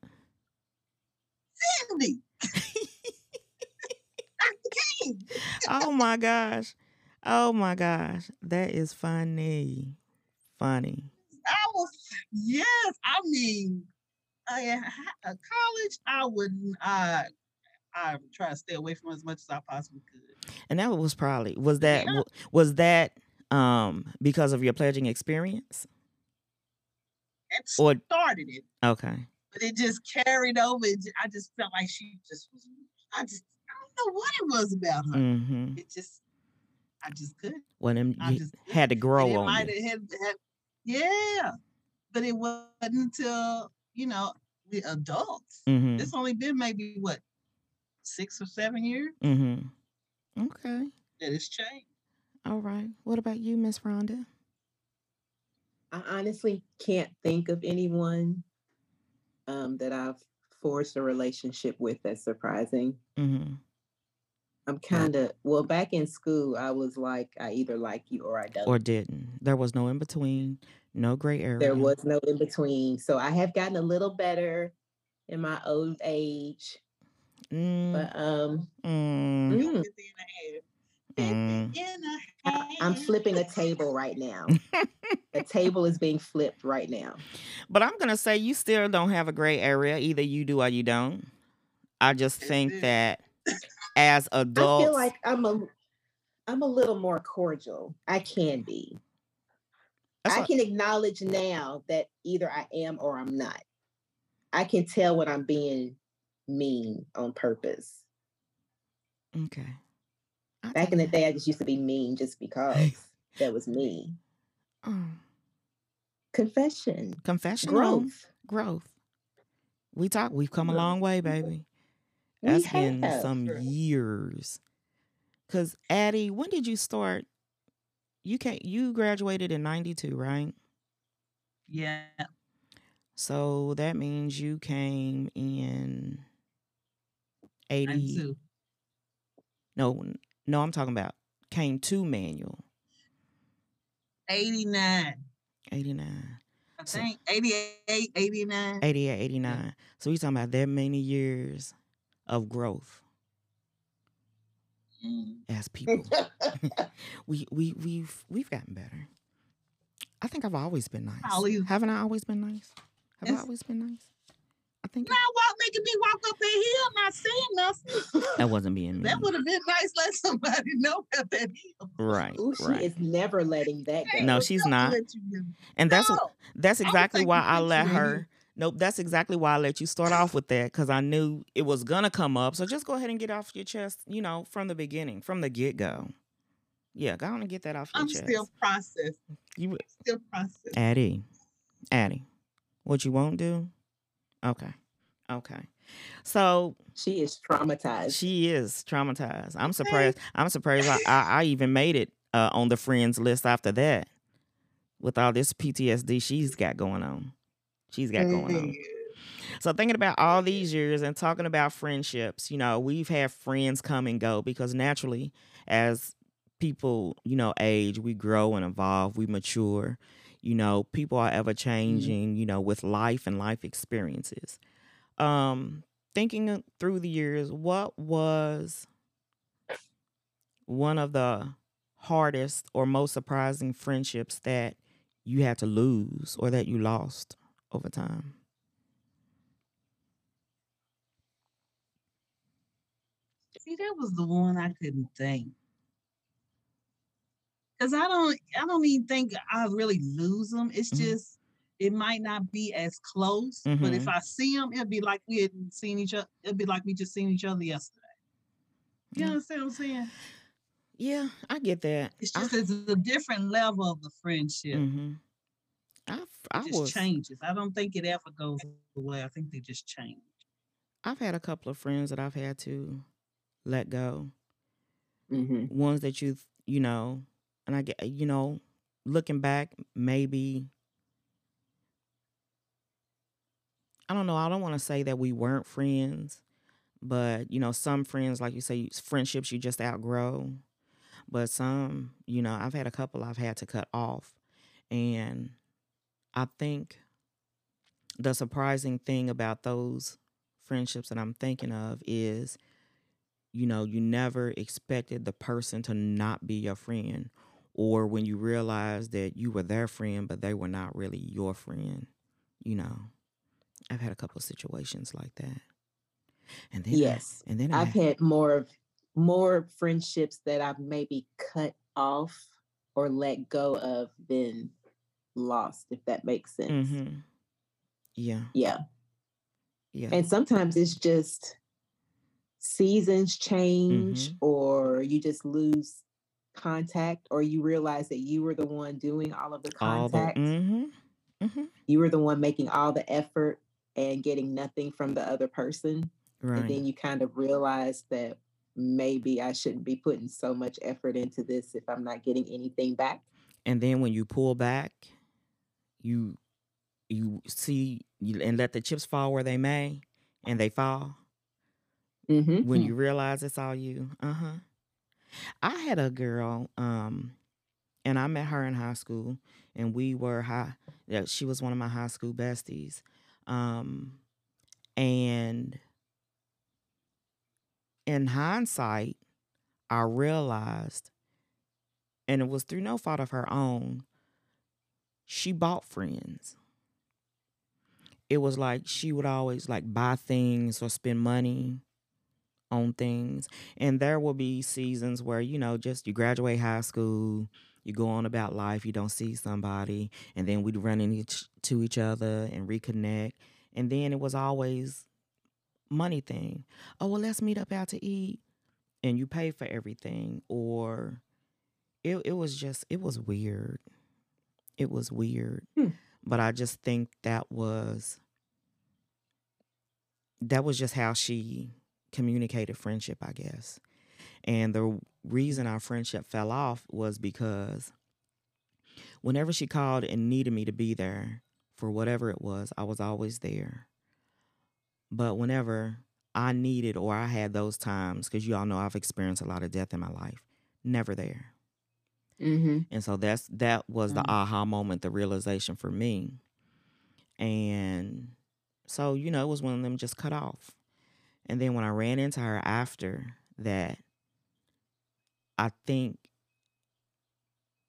[SPEAKER 4] King.
[SPEAKER 2] oh my gosh. Oh my gosh. That is funny. Funny.
[SPEAKER 4] I was yes. I mean, uh, I, a uh, college. I wouldn't. Uh, I I try to stay away from as much as I possibly could.
[SPEAKER 2] And that was probably was that
[SPEAKER 4] Yeah.
[SPEAKER 2] was that um because of your pledging experience?
[SPEAKER 4] It
[SPEAKER 2] Or
[SPEAKER 4] started it,
[SPEAKER 2] okay.
[SPEAKER 4] But it just carried over. It I just felt like she just was. I just I don't know what it was about her.
[SPEAKER 2] Mm-hmm.
[SPEAKER 4] It just I just couldn't.
[SPEAKER 2] Well, them
[SPEAKER 4] I
[SPEAKER 2] you
[SPEAKER 4] just
[SPEAKER 2] had to grow
[SPEAKER 4] it
[SPEAKER 2] on
[SPEAKER 4] might
[SPEAKER 2] you.
[SPEAKER 4] have had, had yeah, but it wasn't until you know we adults.
[SPEAKER 2] Mm-hmm.
[SPEAKER 4] It's only been maybe what six or seven years
[SPEAKER 2] Mm-hmm. Okay.
[SPEAKER 4] that it's changed.
[SPEAKER 2] All right. What about you, Miss Rhonda?
[SPEAKER 3] I honestly can't think of anyone um, that I've forged a relationship with that's surprising.
[SPEAKER 2] Mm-hmm.
[SPEAKER 3] I'm kind of well back in school. I was like, I either like you or I don't.
[SPEAKER 2] Or didn't. There was no in between, no gray area.
[SPEAKER 3] there was no in between. So I have gotten a little better in my old age,
[SPEAKER 2] Mm,
[SPEAKER 3] but um,
[SPEAKER 2] mm,
[SPEAKER 3] mm,
[SPEAKER 4] Fifty and a half. Fifty
[SPEAKER 2] mm.
[SPEAKER 4] and a
[SPEAKER 3] I,
[SPEAKER 4] half.
[SPEAKER 3] I'm flipping a table right now. a table is being flipped right now.
[SPEAKER 2] But I'm gonna say you still don't have a gray area. Either you do or you don't. I just think that as adults, I
[SPEAKER 3] feel like I'm a I'm a little more cordial. I can be.
[SPEAKER 2] that's
[SPEAKER 3] I
[SPEAKER 2] what-
[SPEAKER 3] can acknowledge now that either I am or I'm not. I can tell when I'm being mean on purpose.
[SPEAKER 2] okay. I
[SPEAKER 3] Back in the day, I just used to be mean just because that was me.
[SPEAKER 2] Oh,
[SPEAKER 3] Confession,
[SPEAKER 2] confession,
[SPEAKER 3] growth.
[SPEAKER 2] growth. We talk. We've come a long way, mm-hmm. baby.
[SPEAKER 3] We
[SPEAKER 2] That's been
[SPEAKER 3] have.
[SPEAKER 2] some years. Cause Addie, when did you start? You can't. You graduated in '92, right?
[SPEAKER 4] Yeah.
[SPEAKER 2] So that means you came in
[SPEAKER 4] I'm
[SPEAKER 2] 80.
[SPEAKER 4] too.
[SPEAKER 2] No, n- no, I'm talking about came to manual
[SPEAKER 4] 89.
[SPEAKER 2] 89,
[SPEAKER 4] I
[SPEAKER 2] So-
[SPEAKER 4] think 88, 89.
[SPEAKER 2] 88, 89. So we talking about that many years of growth
[SPEAKER 4] Mm.
[SPEAKER 2] as people. we we we've we've gotten better. I think I've always been nice. Haven't I always been nice? Have I always been nice? I think
[SPEAKER 4] Now walk making me walk up that hill, not saying nothing.
[SPEAKER 2] that wasn't being mean.
[SPEAKER 4] That would have been nice. Let somebody know about that hill.
[SPEAKER 2] right,
[SPEAKER 3] Ooh, she
[SPEAKER 2] right.
[SPEAKER 3] is never letting that go.
[SPEAKER 2] No, she's
[SPEAKER 4] don't
[SPEAKER 2] not.
[SPEAKER 4] let you know.
[SPEAKER 2] And that's
[SPEAKER 4] No.
[SPEAKER 2] that's exactly
[SPEAKER 4] take
[SPEAKER 2] why I let her.
[SPEAKER 4] you.
[SPEAKER 2] Nope, that's exactly why I let you start off with that because I knew it was gonna come up. So just go ahead and get off your chest, you know, from the beginning, from the get go. Yeah, go on and get that off your chest.
[SPEAKER 4] I'm still processing.
[SPEAKER 2] You,
[SPEAKER 4] Still processing.
[SPEAKER 2] Addie, Addie, what you won't do? Okay, okay. So
[SPEAKER 3] She is traumatized.
[SPEAKER 2] she is traumatized. I'm surprised. I'm surprised. I, I, I even made it uh, on the friends list after that, with all this PTSD she's got going on. She's got going on. So thinking about all these years and talking about friendships, you know, we've had friends come and go because naturally, as people, you know, age, we grow and evolve, we mature. You know, people are ever changing, you know, with life and life experiences. Um, thinking through the years, what was one of the hardest or most surprising friendships that you had to lose or that you lost over time?
[SPEAKER 4] See, that was the one I couldn't think. Cause I don't, I don't even think I really lose them. It's
[SPEAKER 2] Mhm.
[SPEAKER 4] just it might not be as close, but if
[SPEAKER 2] Mhm.
[SPEAKER 4] I see them, it'll be like we hadn't seen each other. It'll be like we just seen each other yesterday. You
[SPEAKER 2] Yeah.
[SPEAKER 4] understand what I'm saying?
[SPEAKER 2] Yeah, I get that.
[SPEAKER 4] It's
[SPEAKER 2] I-
[SPEAKER 4] just it's a different level of the friendship.
[SPEAKER 2] Mhm. I, I
[SPEAKER 4] It just
[SPEAKER 2] was.
[SPEAKER 4] changes. I don't think it ever goes away. I think they just change.
[SPEAKER 2] I've had a couple of friends that I've had to let go.
[SPEAKER 3] hmm
[SPEAKER 2] Ones that you, you know, and I get, you know, looking back, maybe. I don't know. I don't want to say that we weren't friends, but you know, some friends, like you say, friendships you just outgrow. But some, you know, I've had a couple I've had to cut off, and I think the surprising thing about those friendships that I'm thinking of is, you know, you never expected the person to not be your friend, or when you realize that you were their friend, but they were not really your friend. You know, I've had a couple of situations like that. And then I-
[SPEAKER 3] Yes.
[SPEAKER 2] and then I,
[SPEAKER 3] I've had more of more friendships that I've maybe cut off or let go of than lost, if that makes sense.
[SPEAKER 2] Mhm. Yeah,
[SPEAKER 3] Yeah.
[SPEAKER 2] yeah.
[SPEAKER 3] And sometimes it's just seasons change
[SPEAKER 2] Mhm.
[SPEAKER 3] or you just lose contact or you realize that you were the one doing all of the
[SPEAKER 2] All the
[SPEAKER 3] contact.
[SPEAKER 2] mhm. Mhm.
[SPEAKER 3] You were the one making all the effort and getting nothing from the other person.
[SPEAKER 2] Right.
[SPEAKER 3] And then you kind of realize that maybe I shouldn't be putting so much effort into this if I'm not getting anything back.
[SPEAKER 2] and then when you pull back you you see you, and let the chips fall where they may and they fall
[SPEAKER 3] Mm-hmm.
[SPEAKER 2] when you realize it's all you uh-huh i had a girl um and i met her in high school and we were high yeah, she was one of my high school besties um and in hindsight i realized and it was through no fault of her own she bought friends it was like she would always like buy things or spend money on things. And there will be seasons where, you know, just you graduate high school, you go on about life, you don't see somebody, and then we'd run into each, other and reconnect. And then it was always money thing. Oh, well, let's meet up out to eat. And you pay for everything. Or it, it was just, it was weird. It was weird.
[SPEAKER 3] Hmm.
[SPEAKER 2] But I just think that was that was just how she communicated friendship, I guess. And the reason our friendship fell off was because whenever she called and needed me to be there for whatever it was, I was always there. But whenever I needed or I had those times, because you all know I've experienced a lot of death in my life, never there.
[SPEAKER 3] Mm-hmm.
[SPEAKER 2] And so that's that was the
[SPEAKER 3] Mm.
[SPEAKER 2] aha moment, the realization for me. And so, you know, it was one of them just cut off. And then when I ran into her after that, I think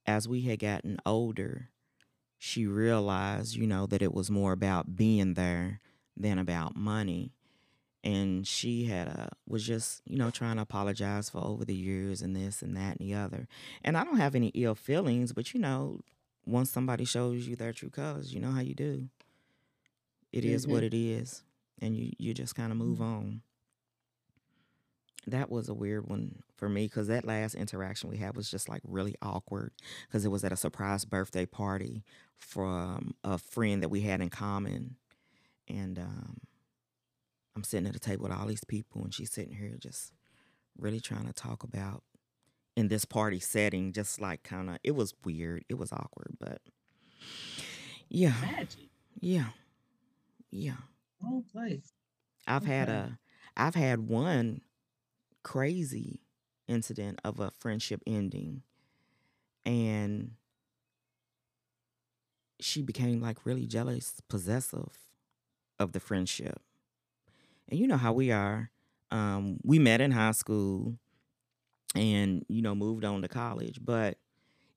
[SPEAKER 2] as we had gotten older, she realized, you know, that it was more about being there than about money. And she had a was just, you know, trying to apologize for over the years and this and that and the other. And I don't have any ill feelings, but you know, once somebody shows you their true colors, you know how you do. It is what mm-hmm. it is, and you you just kind of move mm-hmm. on. That was a weird one for me because that last interaction we had was just like really awkward because it was at a surprise birthday party from a friend that we had in common, and um, I'm sitting at a table with all these people, and she's sitting here just really trying to talk about in this party setting, just like kind of it was weird, it was awkward, but yeah,
[SPEAKER 4] Magic.
[SPEAKER 2] yeah, yeah.
[SPEAKER 4] Wrong place.
[SPEAKER 2] I've had a I've had one crazy incident of a friendship ending and she became like really jealous, possessive of the friendship. And you know how we are. Um, we met in high school and, you know, moved on to college, but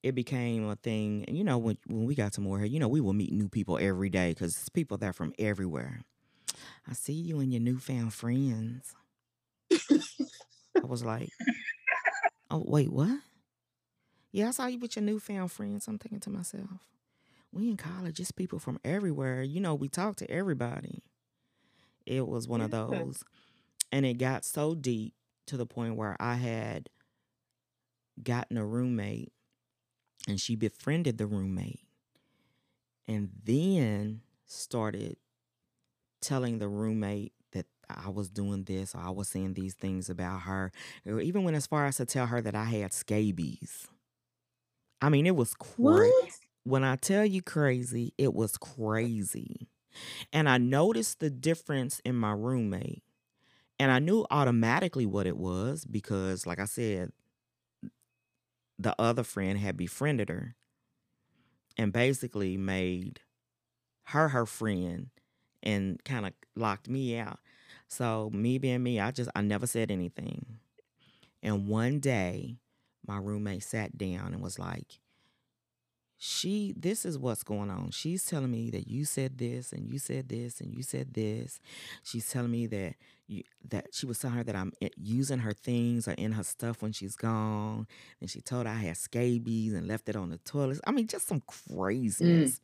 [SPEAKER 2] it became a thing. And, you know, when, when we got to Morehead, you know, we will meet new people every day because it's people there from everywhere. I see you and your newfound friends. I was like, oh, wait, what? Yeah, I saw you with your newfound friends. I'm thinking to myself, we in college, it's people from everywhere. You know, we talk to everybody. It was one of those. And it got so deep to the point where I had gotten a roommate and she befriended the roommate and then started telling the roommate I was doing this or I was saying these things about her, or even went as far as to tell her that I had scabies. I mean, it was crazy. When I tell you crazy, it was crazy. And I noticed the difference in my roommate. And I knew automatically what it was because, like I said, the other friend had befriended her and basically made her her friend and kind of locked me out. So me being me, I just I never said anything. And one day, my roommate sat down and was like, "She, this is what's going on. She's telling me that you said this and you said this and you said this. She's telling me that you that she was telling her that I'm using her things or in her stuff when she's gone. And she told her I had scabies and left it on the toilet. I mean, just some craziness.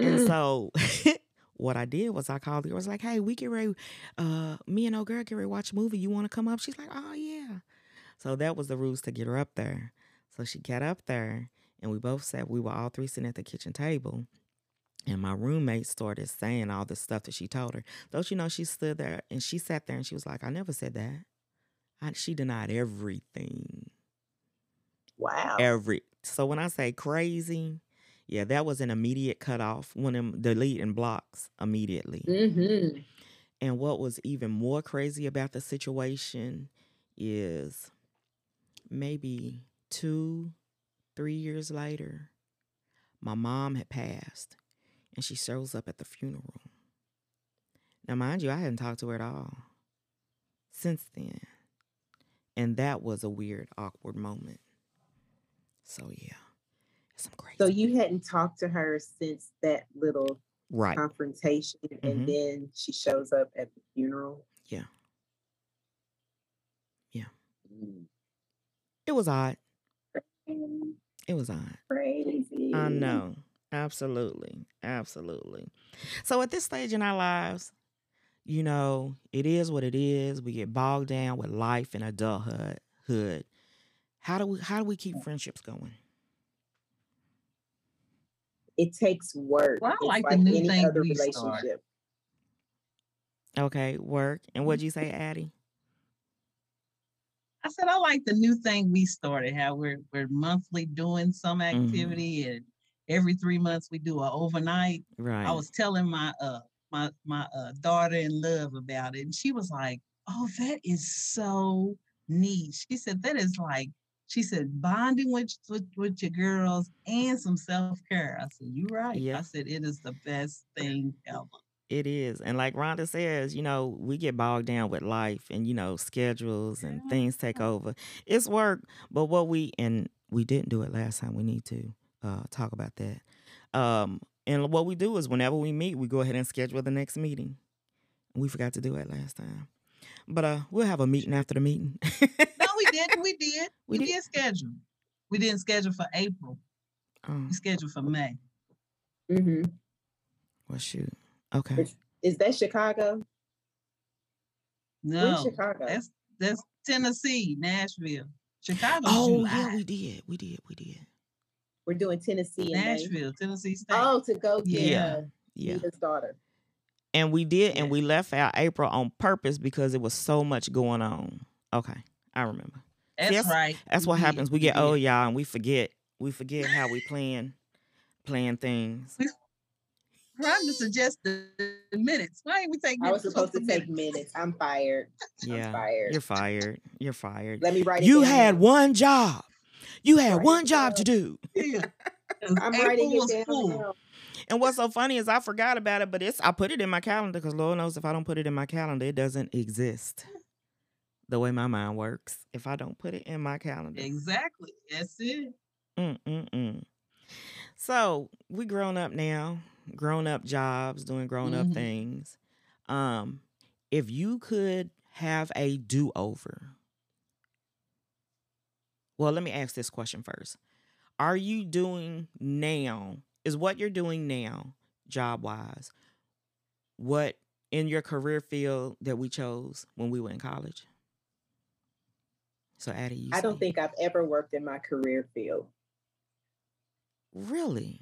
[SPEAKER 2] And
[SPEAKER 3] Mm.
[SPEAKER 2] so what I did was I called her. I was like, hey, we get ready. Uh, me and old girl get ready to watch a movie. You want to come up? She's like, oh, yeah. So that was the ruse to get her up there. So she got up there and we both sat, we were all three sitting at the kitchen table. And my roommate started saying all the stuff that she told her. Don't you know, she stood there and she sat there and she was like, I never said that. I, she denied everything
[SPEAKER 3] Wow.
[SPEAKER 2] every so when I say crazy, yeah, that was an immediate cutoff. One of them delete and blocks immediately.
[SPEAKER 3] Mm-hmm.
[SPEAKER 2] And what was even more crazy about the situation is maybe two, three years later, my mom had passed and she shows up at the funeral. Now, mind you, I hadn't talked to her at all since then. And that was a weird, awkward moment. So, yeah, some crazy.
[SPEAKER 3] So you hadn't talked to her since that little
[SPEAKER 2] right.
[SPEAKER 3] confrontation,
[SPEAKER 2] Mhm.
[SPEAKER 3] and then she shows up at the funeral.
[SPEAKER 2] Yeah. Yeah. It was odd. It was odd.
[SPEAKER 3] Crazy.
[SPEAKER 2] I know. Absolutely. Absolutely. So at this stage in our lives, you know, it is what it is. We get bogged down with life and adulthood. Hood. How do we how do we keep friendships going?
[SPEAKER 3] It takes work.
[SPEAKER 4] Well I
[SPEAKER 3] It's
[SPEAKER 4] like the new
[SPEAKER 3] any
[SPEAKER 4] thing
[SPEAKER 3] other
[SPEAKER 4] we started.
[SPEAKER 3] relationship.
[SPEAKER 2] Okay, work. And what'd you say, Addie?
[SPEAKER 4] I said I like the new thing we started. How we're we're monthly doing some
[SPEAKER 2] Mhm.
[SPEAKER 4] activity, and every three months we do a overnight.
[SPEAKER 2] Right.
[SPEAKER 4] I was telling my uh my my uh, daughter in love about it, and she was like, "Oh, that is so neat." She said that is like she said bonding with with, with your girls and some self care. I said, You're right."
[SPEAKER 2] Yeah.
[SPEAKER 4] I said it is the best thing ever.
[SPEAKER 2] It is. And like Rhonda says, you know, we get bogged down with life and, you know, schedules and things take over. It's work. But what we, and we didn't do it last time, we need to uh, talk about that. Um, and what we do is whenever we meet, we go ahead and schedule the next meeting. We forgot to do it last time. But uh, we'll have a meeting after the meeting.
[SPEAKER 4] No, we didn't. We did.
[SPEAKER 2] We
[SPEAKER 4] We,
[SPEAKER 2] did?
[SPEAKER 4] did schedule. We didn't schedule for April.
[SPEAKER 2] oh,
[SPEAKER 4] We scheduled for May.
[SPEAKER 3] hmm
[SPEAKER 2] well, shoot. Okay.
[SPEAKER 3] It's- Is that Chicago? Where's
[SPEAKER 4] No,
[SPEAKER 3] Chicago?
[SPEAKER 4] that's that's Tennessee, Nashville, Chicago,
[SPEAKER 2] Oh,
[SPEAKER 4] July,
[SPEAKER 2] yeah, we did. We did. We did.
[SPEAKER 3] We're doing Tennessee and May.
[SPEAKER 4] Nashville, Tennessee State.
[SPEAKER 3] Oh, to go get
[SPEAKER 4] Yeah.
[SPEAKER 3] uh,
[SPEAKER 2] Yeah.
[SPEAKER 3] his daughter.
[SPEAKER 2] And we did, and we left out April on purpose because it was so much going on. Okay, I remember.
[SPEAKER 4] that's
[SPEAKER 2] that's-
[SPEAKER 4] right.
[SPEAKER 2] That's what
[SPEAKER 4] mm-hmm.
[SPEAKER 2] happens. We get
[SPEAKER 4] did.
[SPEAKER 2] old, y'all, and we forget. We forget how we plan, plan things.
[SPEAKER 4] Trying to suggest the the minutes. Why ain't we taking?
[SPEAKER 3] I was supposed to
[SPEAKER 4] What's the
[SPEAKER 3] take minutes. I'm fired. I'm
[SPEAKER 2] Yeah,
[SPEAKER 3] fired.
[SPEAKER 2] you're fired. You're fired.
[SPEAKER 3] Let me write
[SPEAKER 2] You
[SPEAKER 3] down
[SPEAKER 2] had
[SPEAKER 3] now.
[SPEAKER 2] one job. You had
[SPEAKER 3] Write
[SPEAKER 2] one job to do.
[SPEAKER 4] Yeah. 'Cause
[SPEAKER 3] I'm
[SPEAKER 4] April
[SPEAKER 3] writing
[SPEAKER 4] was
[SPEAKER 3] it down
[SPEAKER 4] full.
[SPEAKER 2] And what's so funny is I forgot about it, but it's I put it in my calendar because Lord knows if I don't put it in my calendar, it doesn't exist. The way my mind works, if I don't put it in my calendar,
[SPEAKER 4] Exactly. That's it.
[SPEAKER 2] Mm-mm-mm. So we grown up now, grown up jobs, doing grown up
[SPEAKER 4] Mhm.
[SPEAKER 2] things. Um, if you could have a do over, well, let me ask this question first. Are you doing now, is what you're doing now, job wise, what in your career field that we chose when we were in college? So, Addie, you
[SPEAKER 3] I don't think I've ever worked in my career field.
[SPEAKER 2] Really?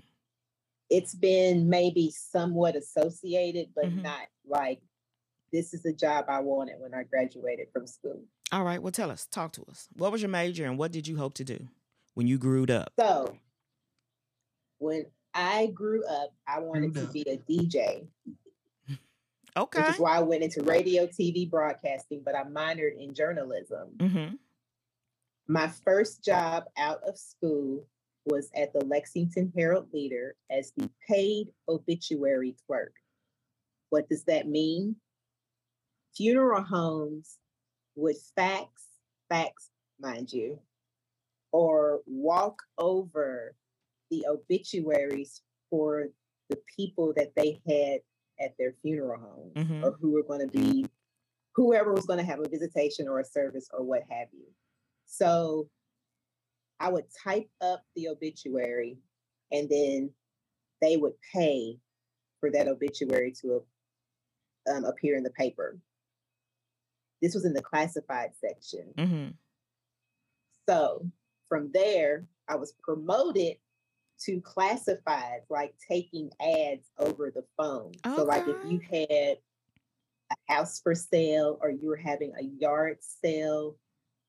[SPEAKER 3] It's been maybe somewhat associated, but
[SPEAKER 2] Mhm.
[SPEAKER 3] not like this is the job I wanted when I graduated from school.
[SPEAKER 2] All right. Well, tell us. Talk to us. What was your major and what did you hope to do when you grew up?
[SPEAKER 3] So when I grew up, I wanted to be a DJ,
[SPEAKER 2] Okay.
[SPEAKER 3] which is why I went into radio, TV broadcasting, but I minored in journalism.
[SPEAKER 2] Mm-hmm.
[SPEAKER 3] My first job out of school was at the Lexington Herald Leader as the paid obituary clerk. What does that mean? Funeral homes would fax, fax, mind you, or walk over the obituaries for the people that they had at their funeral home
[SPEAKER 2] Mhm.
[SPEAKER 3] or who were going to be whoever was going to have a visitation or a service or what have you. So I would type up the obituary and then they would pay for that obituary to um, appear in the paper. This was in the classified section.
[SPEAKER 2] Mm-hmm.
[SPEAKER 3] So from there, I was promoted to classified, like taking ads over the phone. So, like if you had a house for sale or you were having a yard sale,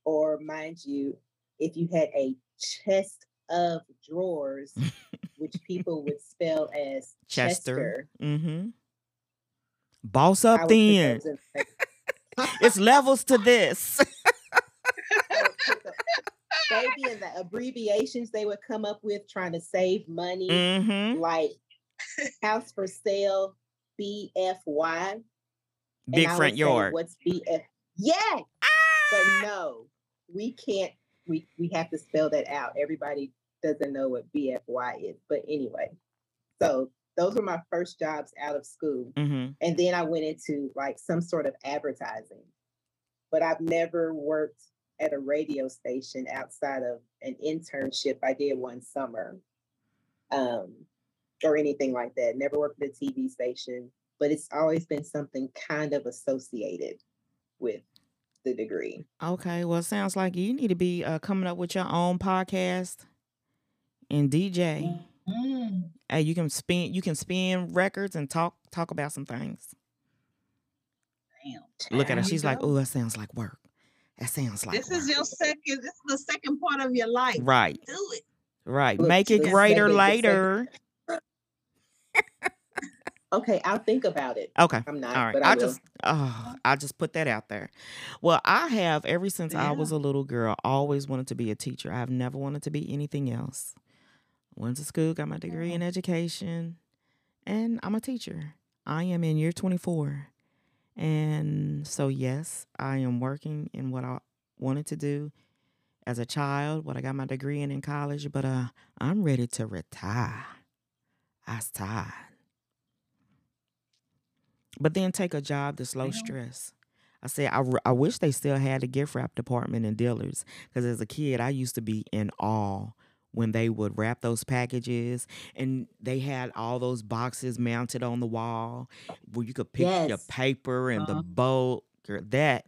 [SPEAKER 3] or mind you, if you had a chest of drawers, which people would spell as
[SPEAKER 2] Chester.
[SPEAKER 3] Chester,
[SPEAKER 2] Mm-hmm. Boss up then.
[SPEAKER 3] those in the paper.
[SPEAKER 2] It's levels to this.
[SPEAKER 3] I would put the- Baby, and the abbreviations they would come up with trying to save money.
[SPEAKER 2] mm-hmm.
[SPEAKER 3] like house for sale BFY.
[SPEAKER 2] Big front yard.
[SPEAKER 3] What's BF? Yeah, but no, we can't. We we have to spell that out. Everybody doesn't know what BFY is, but anyway. So those were my first jobs out of school,
[SPEAKER 2] Mm-hmm.
[SPEAKER 3] and then I went into like some sort of advertising. But I've never worked at a radio station outside of an internship I did one summer, um, or anything like that. Never worked at a TV station, but it's always been something kind of associated with the degree.
[SPEAKER 2] Okay, well, it sounds like you need to be uh, coming up with your own podcast and DJ.
[SPEAKER 4] Mm.
[SPEAKER 2] Hey, you can spin you can spin records and talk talk about some things.
[SPEAKER 4] Damn.
[SPEAKER 2] Look at her. She's
[SPEAKER 3] we
[SPEAKER 2] like, "Oh, that sounds like work. That sounds like
[SPEAKER 4] This is your second. This is the second part of your life.
[SPEAKER 2] right,
[SPEAKER 4] Do it.
[SPEAKER 2] right.
[SPEAKER 3] Look,
[SPEAKER 2] Make it greater later.
[SPEAKER 3] Okay, I'll think about it.
[SPEAKER 2] Okay.
[SPEAKER 3] I'm not,
[SPEAKER 2] All right.
[SPEAKER 3] but I,
[SPEAKER 2] I just oh, I just put that out there. Well, I have ever since I was a little girl always wanted to be a teacher. I've never wanted to be anything else. Went to school, got my degree in education, and I'm a teacher. I am in year 24. And so yes, I am working in what I wanted to do as a child, what I got my degree in in college, but uh I'm ready to retire. I's tired. But then take a job that's low stress. I say I wish they still had a gift wrap department in Dillard's because as a kid I used to be in awe when they would wrap those packages and they had all those boxes mounted on the wall where you could pick your paper and the
[SPEAKER 4] Uh-huh.
[SPEAKER 2] bolt. Girl, that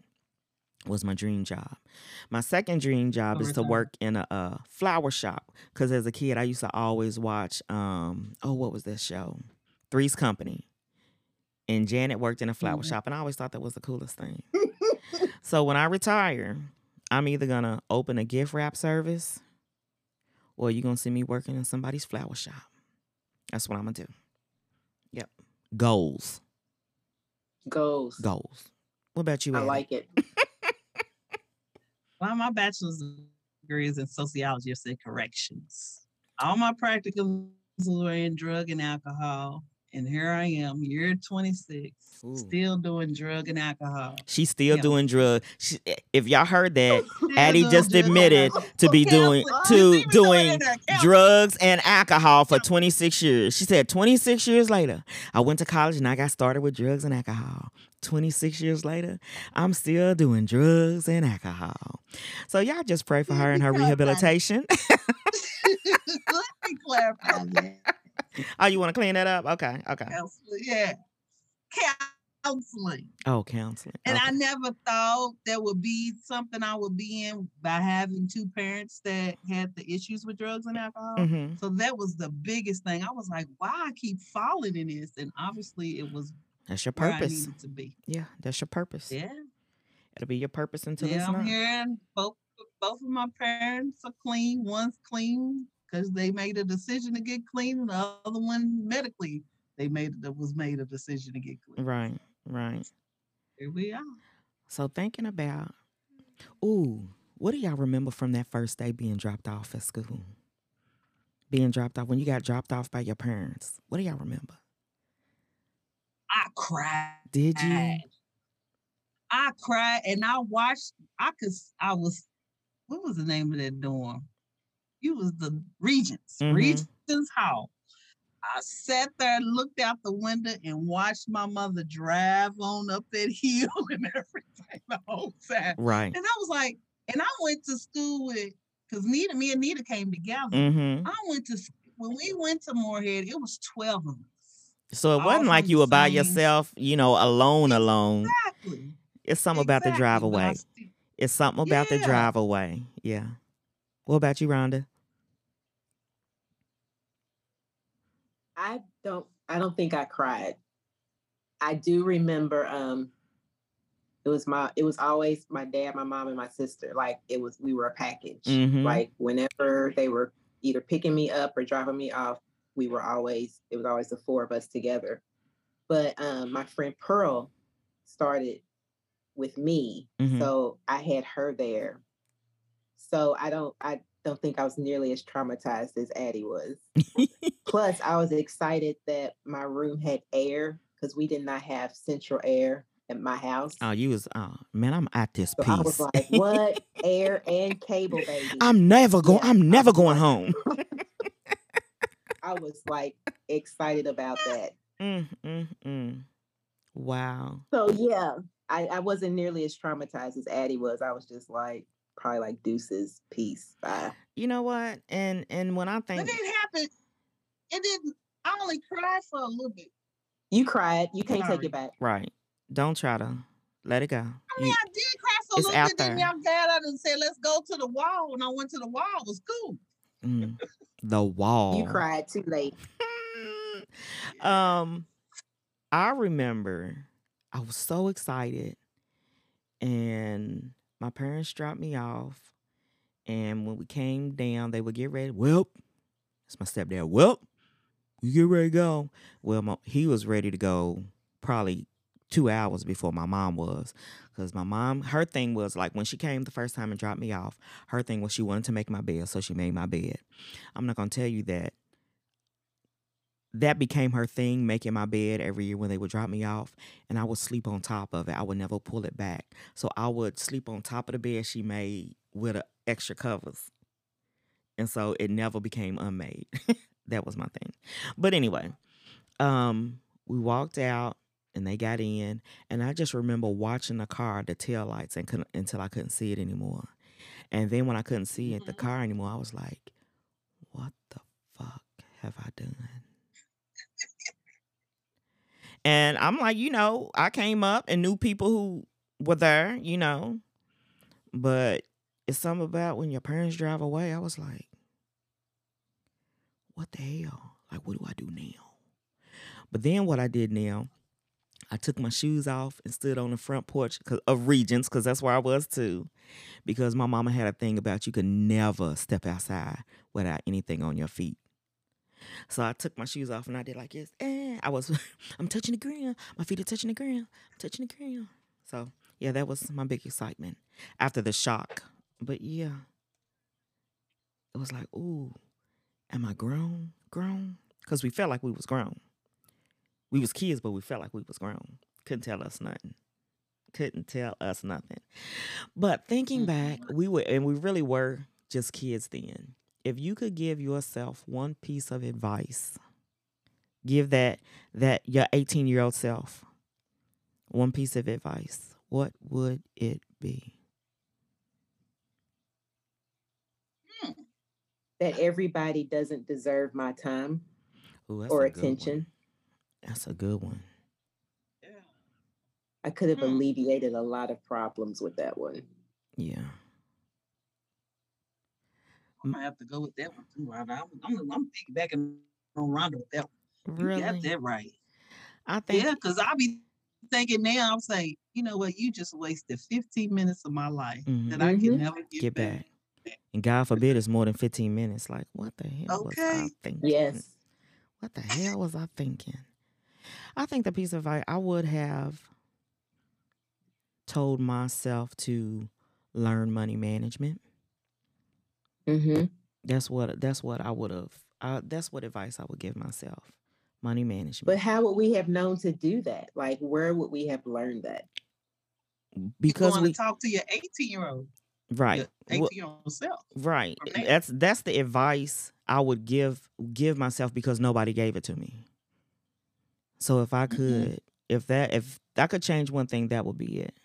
[SPEAKER 2] was my dream job. My second dream job is to
[SPEAKER 4] Summertime.
[SPEAKER 2] work in a, uh flower shop because as a kid I used to always watch um oh what was that show Three's Company and Janet worked in a flower
[SPEAKER 4] Mhm.
[SPEAKER 2] shop and I always thought that was the coolest thing. so when I retire, I'm either gonna open a gift wrap service or you're gonna see me working in somebody's flower shop. That's what I'm gonna do. Yep. Goals.
[SPEAKER 3] Goals.
[SPEAKER 2] Goals. What about you?
[SPEAKER 3] I
[SPEAKER 2] Addie?
[SPEAKER 3] like it.
[SPEAKER 4] Well, my bachelor's degree is in sociology. I said corrections. All my practicals were in drug and alcohol. And here I am, year 26,
[SPEAKER 2] Ooh.
[SPEAKER 4] still doing drug and alcohol.
[SPEAKER 2] She's still
[SPEAKER 4] Yeah.
[SPEAKER 2] doing drugs. She, eh, if y'all heard that, Addie just admitted to be doing to
[SPEAKER 4] You see me
[SPEAKER 2] doing
[SPEAKER 4] in there, counseling.
[SPEAKER 2] drugs and alcohol for 26 years. She said 26 years later, I went to college and I got started with drugs and alcohol. 26 years later, I'm still doing drugs and alcohol. So y'all just pray for her and her rehabilitation.
[SPEAKER 4] Let me clarify that.
[SPEAKER 2] Oh, you want to clean that up? Okay, okay.
[SPEAKER 4] Counseling, yeah. Counseling.
[SPEAKER 2] Oh, counseling.
[SPEAKER 4] And I never thought there would be something I would be in by having two parents that had the issues with drugs and alcohol.
[SPEAKER 2] Mhm.
[SPEAKER 4] So that was the biggest thing. I was like, why I keep falling in this? And obviously it was
[SPEAKER 2] That's your purpose.
[SPEAKER 4] to be.
[SPEAKER 2] Yeah, that's your purpose.
[SPEAKER 4] Yeah.
[SPEAKER 2] It'll be your purpose until
[SPEAKER 4] yeah,
[SPEAKER 2] it's
[SPEAKER 4] I'm both both of my parents are clean. One's clean because they made a decision to get clean. The other one medically they made that was made a decision to get clean.
[SPEAKER 2] Right, right.
[SPEAKER 4] Here we are.
[SPEAKER 2] So thinking about, ooh, what do y'all remember from that first day being dropped off at school? Being dropped off when you got dropped off by your parents. What do y'all remember?
[SPEAKER 4] I cried.
[SPEAKER 2] Did you?
[SPEAKER 4] I cried and I watched. I could. I was. What was the name of that dorm? You was the Regents.
[SPEAKER 2] Mhm.
[SPEAKER 4] Regents Hall. I sat there, and looked out the window, and watched my mother drive on up that hill and everything the whole time.
[SPEAKER 2] Right.
[SPEAKER 4] And I was like, and I went to school with because Nita, me and Nita came together.
[SPEAKER 2] Mm-hmm.
[SPEAKER 4] I went to when we went to Morehead. It was twelve of us.
[SPEAKER 2] So it wasn't like you
[SPEAKER 4] the
[SPEAKER 2] were by yourself, you know, alone, alone.
[SPEAKER 4] Exactly.
[SPEAKER 2] It's something about the drive
[SPEAKER 4] exactly,
[SPEAKER 2] away.
[SPEAKER 4] still-
[SPEAKER 2] It's something about the
[SPEAKER 4] Yeah.
[SPEAKER 2] drive away. Yeah. What about you, Rhonda?
[SPEAKER 3] I don't I don't think I cried. I do remember um it was my it was always my dad, my mom, and my sister. Like it was we were a package.
[SPEAKER 2] Mhm.
[SPEAKER 3] Like whenever they were either picking me up or dropping me off, we were always it was always the four of us together. But um my friend Pearl started with me.
[SPEAKER 2] Mhm.
[SPEAKER 3] So I had her there. So I don't I don't think I was nearly as traumatized as Addie was. Plus, I was excited that my room had air because we did not have central air at my house.
[SPEAKER 2] Oh, you was oh man, I'm at this
[SPEAKER 3] so
[SPEAKER 2] piece.
[SPEAKER 3] I was like, "What air and cable, baby?"
[SPEAKER 2] I'm never going
[SPEAKER 3] Yeah,
[SPEAKER 2] I'm never going
[SPEAKER 3] like-
[SPEAKER 2] home.
[SPEAKER 3] I was like excited about that.
[SPEAKER 2] mm, mm, mm. Wow.
[SPEAKER 3] So yeah, I, I wasn't nearly as traumatized as Addie was. I was just like, probably like Deuces Peace. Bye.
[SPEAKER 2] You know what? And and when I
[SPEAKER 4] But
[SPEAKER 2] think
[SPEAKER 4] it happened. It didn't. I only cried for a little bit.
[SPEAKER 3] You cried. You can't take it back.
[SPEAKER 2] right, don't try to let it go.
[SPEAKER 4] I
[SPEAKER 2] You-
[SPEAKER 4] mean, I did cry for a little
[SPEAKER 2] out
[SPEAKER 4] bit. Then
[SPEAKER 2] there.
[SPEAKER 4] y'all got out and said, "Let's go to the wall." And I went to the wall. It was cool.
[SPEAKER 2] mm, the wall.
[SPEAKER 3] You cried too late.
[SPEAKER 2] um, I remember I was so excited, and my parents dropped me off. And when we came down, they would get ready. Well, it's my stepdad. Well, you get ready to go. Well, my, he was ready to go probably two hours before my mom was. Because my mom, her thing was like when she came the first time and dropped me off, her thing was she wanted to make my bed, so she made my bed. I'm not going to tell you that that became her thing, making my bed every year when they would drop me off, and I would sleep on top of it. I would never pull it back. So I would sleep on top of the bed she made with a extra covers. And so it never became unmade. that was my thing. But anyway, um, we walked out and they got in, and I just remember watching the car, the tail lights, and couldn't, until I couldn't see it anymore. And then when I couldn't see it, the
[SPEAKER 4] Mhm.
[SPEAKER 2] car anymore, I was like, "What the fuck have I done?" And I'm like, you know, I came up and knew people who were there, you know. But it's something about when your parents drive away, I was like, what the hell? Like, what do I do now? But then what I did now, I took my shoes off and stood on the front porch of Regents, because that's where I was too. Because my mama had a thing about you could never step outside without anything on your feet. So I took my shoes off and I did like this. I was, I'm touching the ground. My feet are touching the ground. I'm touching the ground. So yeah, that was my big excitement after the shock. But yeah, it was like, ooh, am I grown? Grown? Because we felt like we was grown. We was kids, but we felt like we was grown. Couldn't tell us nothing. Couldn't tell us nothing. But thinking mm-hmm. back, we were, and we really were just kids then if you could give yourself one piece of advice give that that your 18 year old self one piece of advice what would it be
[SPEAKER 3] That everybody doesn't deserve my time
[SPEAKER 2] Ooh,
[SPEAKER 3] or
[SPEAKER 2] a good one.
[SPEAKER 3] attention.
[SPEAKER 2] that's a good one
[SPEAKER 4] Yeah.
[SPEAKER 3] I could have
[SPEAKER 4] Hmm.
[SPEAKER 3] alleviated a lot of problems with that one.
[SPEAKER 2] yeah
[SPEAKER 4] I might have to go with that one too. Rhonda. I'm, I'm, I'm piggybacking on Rhonda with that one. You got that right.
[SPEAKER 2] i think
[SPEAKER 4] Yeah, because I'll be thinking now, I'm saying, you know what, you just wasted 15 minutes of my life
[SPEAKER 2] Mhm.
[SPEAKER 4] that I can
[SPEAKER 3] Mhm.
[SPEAKER 4] never get,
[SPEAKER 2] get
[SPEAKER 4] back.
[SPEAKER 2] back and god forbid it's more than 15 minutes like what the hell was i
[SPEAKER 4] Okay.
[SPEAKER 2] thinking
[SPEAKER 3] Yes.
[SPEAKER 2] what the hell was i thinking i think the piece of advice i would have told myself to learn money management
[SPEAKER 3] Mm-hmm.
[SPEAKER 2] That's what that's what I would have. Uh, that's what advice I would give myself. Money management.
[SPEAKER 3] But how would we have known to do that? Like, where would we have learned that?
[SPEAKER 4] You
[SPEAKER 2] because we
[SPEAKER 4] to talk to your 18 year old,
[SPEAKER 2] right
[SPEAKER 4] 18 year old self.
[SPEAKER 2] right. That's that's the advice I would give give myself because nobody gave it to me. So if I
[SPEAKER 4] Mhm.
[SPEAKER 2] could, if that if I could change one thing, that would be it.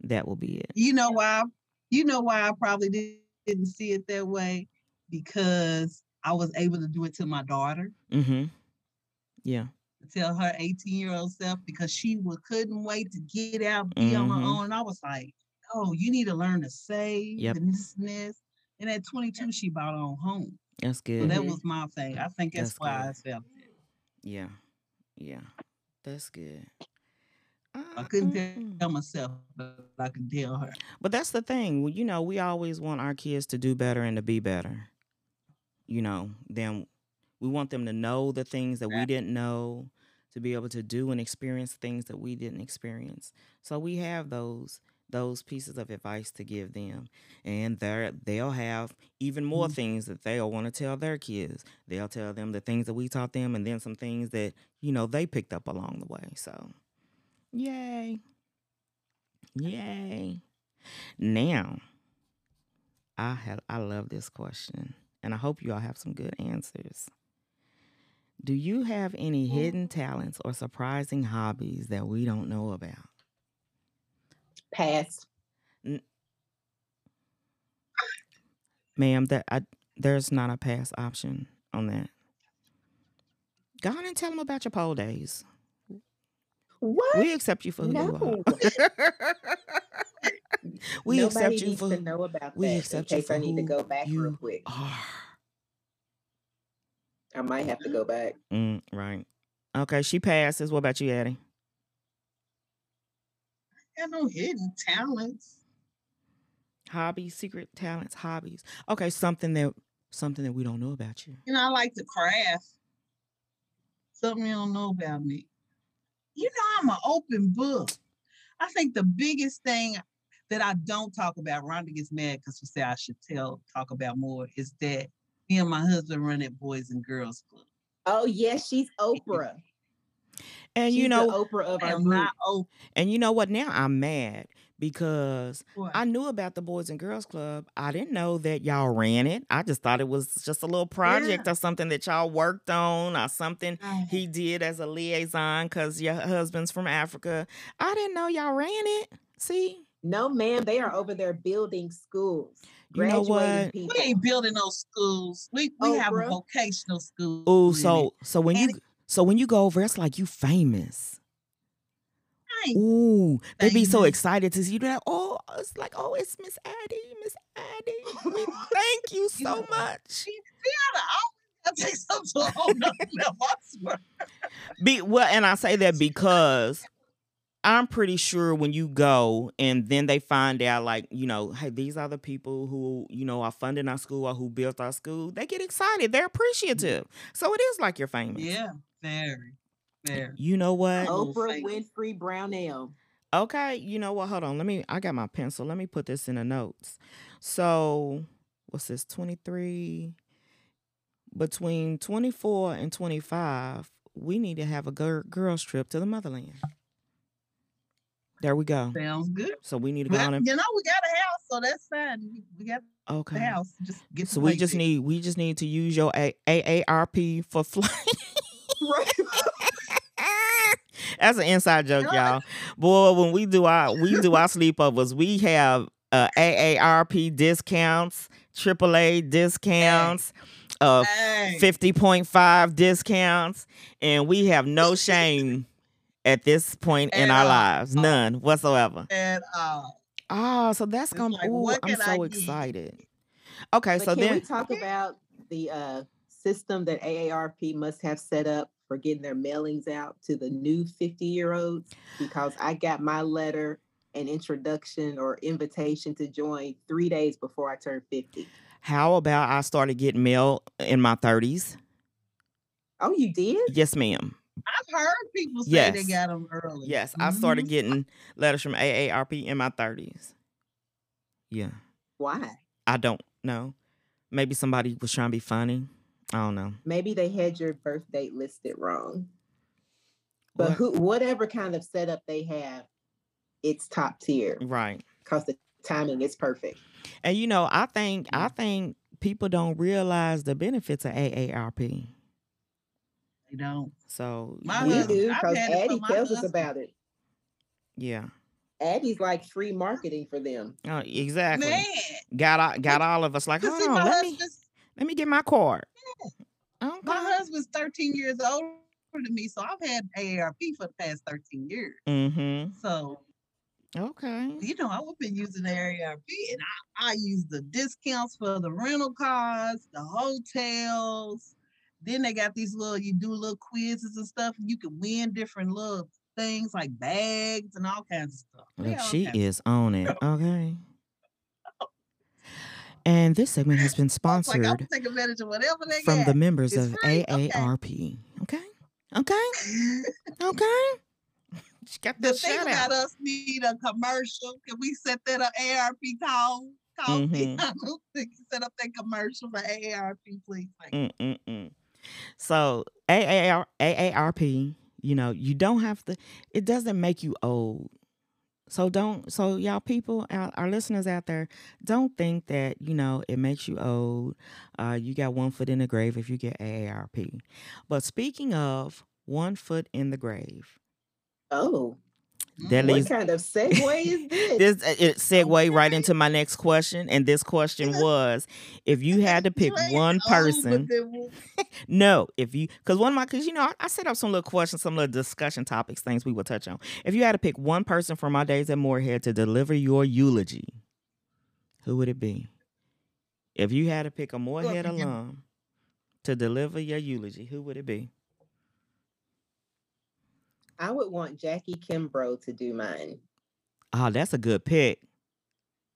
[SPEAKER 2] That would be it.
[SPEAKER 4] You know why? You know why I probably did- didn't see it that way? Because I was able to do it to my daughter,
[SPEAKER 2] Mm-hmm. Yeah.
[SPEAKER 4] tell her 18 year old self, because she would, couldn't wait to get out, be on her
[SPEAKER 2] Mhm.
[SPEAKER 4] own. And I was like, oh, you need to learn to save
[SPEAKER 2] Yep.
[SPEAKER 4] and this and this. And at 22, she bought her own home.
[SPEAKER 2] That's
[SPEAKER 4] So
[SPEAKER 2] good.
[SPEAKER 4] that
[SPEAKER 3] Mhm.
[SPEAKER 4] was my thing. I think that's,
[SPEAKER 2] That's
[SPEAKER 4] why I felt it.
[SPEAKER 2] Yeah. Yeah. That's good.
[SPEAKER 4] I couldn't
[SPEAKER 2] Mm-mm.
[SPEAKER 4] tell myself, but I could tell her.
[SPEAKER 2] But that's the thing. well, You know, we always want our kids to do better and to be better. You know, then we want them to know the things that we didn't know, to be able to do and experience things that we didn't experience. So we have those those pieces of advice to give them. And they they'll have even more
[SPEAKER 4] Mhm.
[SPEAKER 2] things that they'll want to tell their kids. They'll tell them the things that we taught them and then some things that, you know, they picked up along the way. So yay. Yay. Now, I have I love this question, and I hope you all have some good answers. Do you have any mm. hidden talents or surprising hobbies that we don't know about?
[SPEAKER 3] Pass.
[SPEAKER 2] Ma'am, that I there's not a pass option on that. Go on and tell them about your pole days.
[SPEAKER 3] What?
[SPEAKER 2] We accept you for who you are. we
[SPEAKER 3] Nobody
[SPEAKER 2] accept you
[SPEAKER 3] needs
[SPEAKER 2] for
[SPEAKER 3] to know about
[SPEAKER 2] we
[SPEAKER 3] that
[SPEAKER 2] accept
[SPEAKER 3] in
[SPEAKER 2] you for
[SPEAKER 3] I need to go back real quick.
[SPEAKER 2] are.
[SPEAKER 3] I might have to go back.
[SPEAKER 2] Mm, right. Okay, she passes. What about you, Addie?
[SPEAKER 4] I got no hidden talents.
[SPEAKER 2] Hobbies, secret talents, hobbies. Okay, something that something that we don't know about you.
[SPEAKER 4] You know, I like to craft. Something you don't know about me. You know, I'm an open book. I think the biggest thing that I don't talk about, Rhonda gets mad because she said I should tell, talk about more, is that me and my husband run at Boys and Girls Club.
[SPEAKER 3] Oh yes, she's Oprah.
[SPEAKER 2] And
[SPEAKER 3] She's
[SPEAKER 2] you know,
[SPEAKER 3] Oprah of our
[SPEAKER 4] am
[SPEAKER 3] group.
[SPEAKER 4] not open.
[SPEAKER 2] and you know what? Now I'm mad because
[SPEAKER 4] What?
[SPEAKER 2] I knew about the Boys and Girls Club. I didn't know that y'all ran it. I just thought it was just a little project or something that y'all worked on or something
[SPEAKER 4] I-
[SPEAKER 2] he did as a liaison because your husband's from Africa. I didn't know y'all ran it. See,
[SPEAKER 3] No, ma'am, they are over there building schools.
[SPEAKER 2] You know what?
[SPEAKER 3] People.
[SPEAKER 4] we ain't building no schools. We we have a vocational school.
[SPEAKER 2] oh, so so when you
[SPEAKER 4] And
[SPEAKER 2] so when you go over, it's like you famous.
[SPEAKER 4] I ain't
[SPEAKER 2] Ooh, they be so excited to see you. They're oh, it's like, oh, it's Miss Addie, Miss Addie. Thank you so
[SPEAKER 4] know,
[SPEAKER 2] much.
[SPEAKER 4] Oh, I take something to a whole nother level. I swear.
[SPEAKER 2] Be well, and I say that because I'm pretty sure when you go and then they find out, like, you know, hey, these are the people who, you know, are funding our school or who built our school, they get excited. They're mm-hmm. appreciative. So it is like you're famous.
[SPEAKER 4] Yeah, very, very.
[SPEAKER 2] You know what?
[SPEAKER 3] Oprah. Winfrey Brownell.
[SPEAKER 2] Okay, you know what? Hold on. Let me I got my pencil. Let me put this in the notes. So, what's this? 23 between 24 and 25, we need to have a gir- girls trip to the motherland. There we go.
[SPEAKER 4] Sounds good.
[SPEAKER 2] So we need to go
[SPEAKER 4] Well,
[SPEAKER 2] on and
[SPEAKER 4] you know, we got a house, so that's fine. We- got the
[SPEAKER 2] okay.
[SPEAKER 4] house. Just get.
[SPEAKER 2] So we just
[SPEAKER 4] in.
[SPEAKER 2] need we just need to use your A- AARP for flight.
[SPEAKER 3] Right.
[SPEAKER 2] That's an inside joke, y'all. Boy, when we do our we do our sleepovers, we have uh, AARP discounts, AAA discounts, uh,
[SPEAKER 4] Hey,
[SPEAKER 2] point five discounts, and we have no shame at this point in
[SPEAKER 4] At
[SPEAKER 2] our
[SPEAKER 4] all.
[SPEAKER 2] lives, none whatsoever.
[SPEAKER 4] and uh,
[SPEAKER 2] Oh, so that's
[SPEAKER 4] It's
[SPEAKER 2] gonna.
[SPEAKER 4] like,
[SPEAKER 2] ooh, I'm
[SPEAKER 4] can I
[SPEAKER 2] so
[SPEAKER 4] get?
[SPEAKER 2] excited. Okay,
[SPEAKER 3] But
[SPEAKER 2] so
[SPEAKER 3] can we
[SPEAKER 2] then
[SPEAKER 3] talk about the uh, system that AARP must have set up for getting their mailings out to the new 50 year olds? Because I got my letter and introduction or invitation to join three days before I turned 50.
[SPEAKER 2] how about I started getting mail in my thirties?
[SPEAKER 3] Oh, you did?
[SPEAKER 2] Yes, ma'am.
[SPEAKER 4] I've heard people say they got them early.
[SPEAKER 2] Yes, I started
[SPEAKER 4] Mhm.
[SPEAKER 2] getting letters from AARP in my 30s. Yeah,
[SPEAKER 3] Why?
[SPEAKER 2] I don't know. Maybe somebody was trying to be funny. I don't know.
[SPEAKER 3] Maybe they had your birth date listed wrong. But who, whatever kind of setup they have, it's top tier
[SPEAKER 2] Right.
[SPEAKER 3] because the timing is perfect.
[SPEAKER 2] And you know, I think I
[SPEAKER 4] Mm.
[SPEAKER 2] think people don't realize the benefits of AARP.
[SPEAKER 4] They don't.
[SPEAKER 2] So
[SPEAKER 4] My
[SPEAKER 3] we
[SPEAKER 2] yeah,
[SPEAKER 4] husband-
[SPEAKER 3] do because
[SPEAKER 4] had
[SPEAKER 3] Addie
[SPEAKER 4] my
[SPEAKER 3] tells us about it.
[SPEAKER 2] yeah.
[SPEAKER 3] Addie's like free marketing for them.
[SPEAKER 2] Oh, exactly.
[SPEAKER 4] Man,
[SPEAKER 2] Got all, got all of us like, hold
[SPEAKER 4] see,
[SPEAKER 2] on,
[SPEAKER 4] my
[SPEAKER 2] let me let me get my card.
[SPEAKER 4] my
[SPEAKER 2] Okay.
[SPEAKER 4] husband's 13 years older than me, so I've had AARP for the past 13 years.
[SPEAKER 2] Mm-hmm.
[SPEAKER 4] So
[SPEAKER 2] Okay.
[SPEAKER 4] you know, I've been using the AARP, and I I use the discounts for the rental cars, the hotels. Then they got these little you do little quizzes and stuff, and you can win different little things like bags and all kinds of stuff.
[SPEAKER 2] Look, she is on it. Okay. And this segment has been.
[SPEAKER 4] Like
[SPEAKER 2] sponsored
[SPEAKER 4] take advantage of whatever they
[SPEAKER 2] from
[SPEAKER 4] got.
[SPEAKER 2] the members
[SPEAKER 4] It's
[SPEAKER 2] of
[SPEAKER 4] free.
[SPEAKER 2] AARP. Okay. Okay. Okay. She got
[SPEAKER 4] the thing about
[SPEAKER 2] out.
[SPEAKER 4] us need a commercial. Can we set that up? AARP call, call.
[SPEAKER 2] Mhm.
[SPEAKER 4] I don't think set up that commercial for AARP, please.
[SPEAKER 2] Mm-mm-mm. So AAR, AARP, you know, you don't have to. It doesn't make you old. So don't. So y'all people, our, our listeners out there, don't think that you know it makes you old. Uh, you got one foot in the grave if you get AARP. But speaking of one foot in the grave,
[SPEAKER 3] Oh,
[SPEAKER 2] That
[SPEAKER 3] What
[SPEAKER 2] leads
[SPEAKER 3] kind of segue is this?
[SPEAKER 2] this uh, it segue right into my next question, and this question was: If you had to pick one person, no, if you, because one of my, because you know, I, I set up some little questions, some little discussion topics, things we would touch on. If you had to pick one person from my days at Morehead to deliver your eulogy, who would it be? If you had to pick a
[SPEAKER 4] Morehead
[SPEAKER 2] alum to deliver your eulogy, who would it be?
[SPEAKER 3] I would want Jackie Kimbrough to do mine.
[SPEAKER 2] Oh, that's a good pick.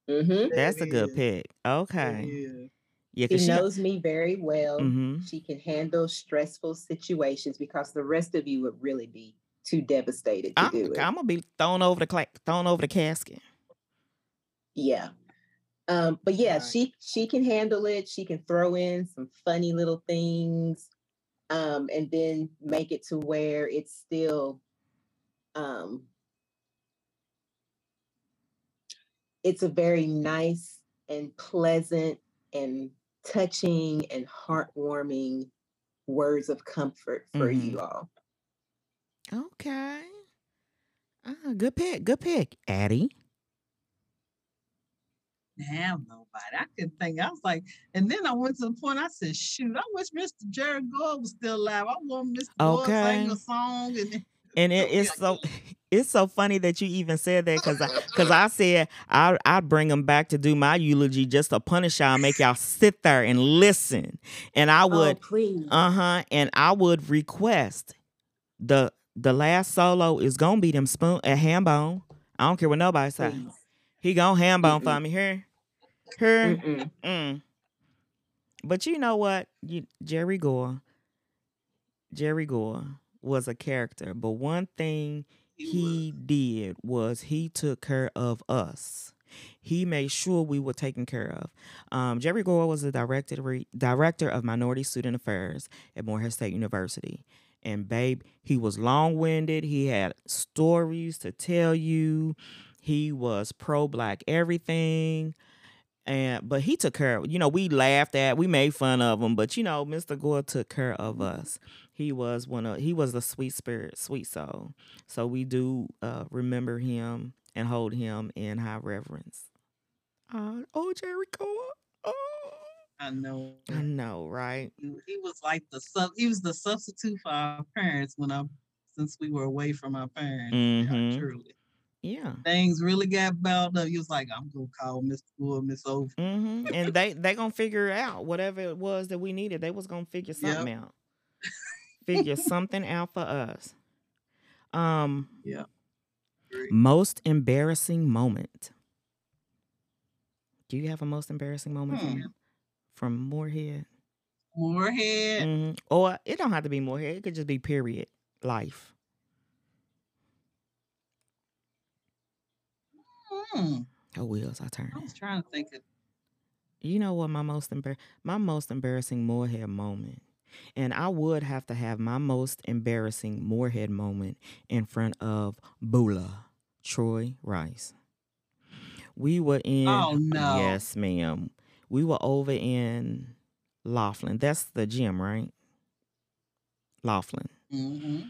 [SPEAKER 3] Mm-hmm.
[SPEAKER 2] That's a good pick. Okay.
[SPEAKER 4] Yeah.
[SPEAKER 2] Yeah,
[SPEAKER 3] She
[SPEAKER 2] she.
[SPEAKER 3] knows me very well.
[SPEAKER 2] hmm
[SPEAKER 3] She can handle stressful situations because the rest of you would really be too devastated to
[SPEAKER 2] I'm,
[SPEAKER 3] do it.
[SPEAKER 2] I'm gonna be thrown over the cla- thrown over the casket.
[SPEAKER 3] Yeah. Um, but yeah,
[SPEAKER 4] Right.
[SPEAKER 3] she she can handle it. She can throw in some funny little things, um, and then make it to where it's still um it's a very nice and pleasant and touching and heartwarming words of comfort for
[SPEAKER 2] Mhm.
[SPEAKER 3] you all.
[SPEAKER 2] Okay. Ah, good pick. Good pick, Addie.
[SPEAKER 4] Damn, nobody. I couldn't think. I was like, and then I went to the point. I said, "Shoot, I wish Mr. Jerry Gore was still alive. I want Mr. Gore to sing a song." And then,
[SPEAKER 2] And it, it's so it's so funny that you even said that because I because I said I I'd bring them back to do my eulogy just to punish y'all, make y'all sit there and listen, and I would
[SPEAKER 3] oh.
[SPEAKER 2] Uh huh. And I would request the the last solo is gonna be them spoon a ham bone. I don't care what nobody say.
[SPEAKER 3] please.
[SPEAKER 2] He gonna ham bone for me here, here.
[SPEAKER 3] Mm-mm.
[SPEAKER 2] Mm. But you know what? You, Jerry Gore. Jerry Gore was a character, but one thing he did was he took care of us. He made sure we were taken care of. Um, Jerry Gore was the director director of Minority Student Affairs at Morehead State University. And babe, he was long winded. He had stories to tell you. He was pro black everything. And but he took care of you know, we laughed at, we made fun of him, but you know, Mr. Gore took care of us. He was one of he was a sweet spirit, sweet soul. So we do uh, remember him and hold him in high reverence. Uh, oh, Jerry Gore. Oh,
[SPEAKER 4] I know.
[SPEAKER 2] I know, right?
[SPEAKER 4] He, he was like the sub. He was the substitute for our parents when I, since we were away from our parents. Yeah,
[SPEAKER 2] Mhm.
[SPEAKER 4] truly.
[SPEAKER 2] Yeah.
[SPEAKER 4] Things really got bound up. He was like, "I'm gonna call Mr. Gore, Miss Over."
[SPEAKER 2] hmm And they they gonna figure out whatever it was that we needed. They was gonna figure
[SPEAKER 4] Yep.
[SPEAKER 2] something out. Figure something out for us. Um,
[SPEAKER 4] Yeah. Great.
[SPEAKER 2] most embarrassing moment. Do you have a most embarrassing moment
[SPEAKER 4] Hmm.
[SPEAKER 2] from, from Morehead?
[SPEAKER 4] Morehead.
[SPEAKER 2] Mhm. Or it don't have to be Morehead. It could just be period life.
[SPEAKER 4] Hmm.
[SPEAKER 2] Oh, wheels, I turn.
[SPEAKER 4] I was trying to think of.
[SPEAKER 2] You know what my most embar- my most embarrassing Morehead moment, and I would have to have my most embarrassing Morehead moment in front of Bula, Troy Rice. We were in.
[SPEAKER 4] Oh, no.
[SPEAKER 2] Yes, ma'am. We were over in Laughlin. That's the gym, right? Laughlin.
[SPEAKER 4] hmm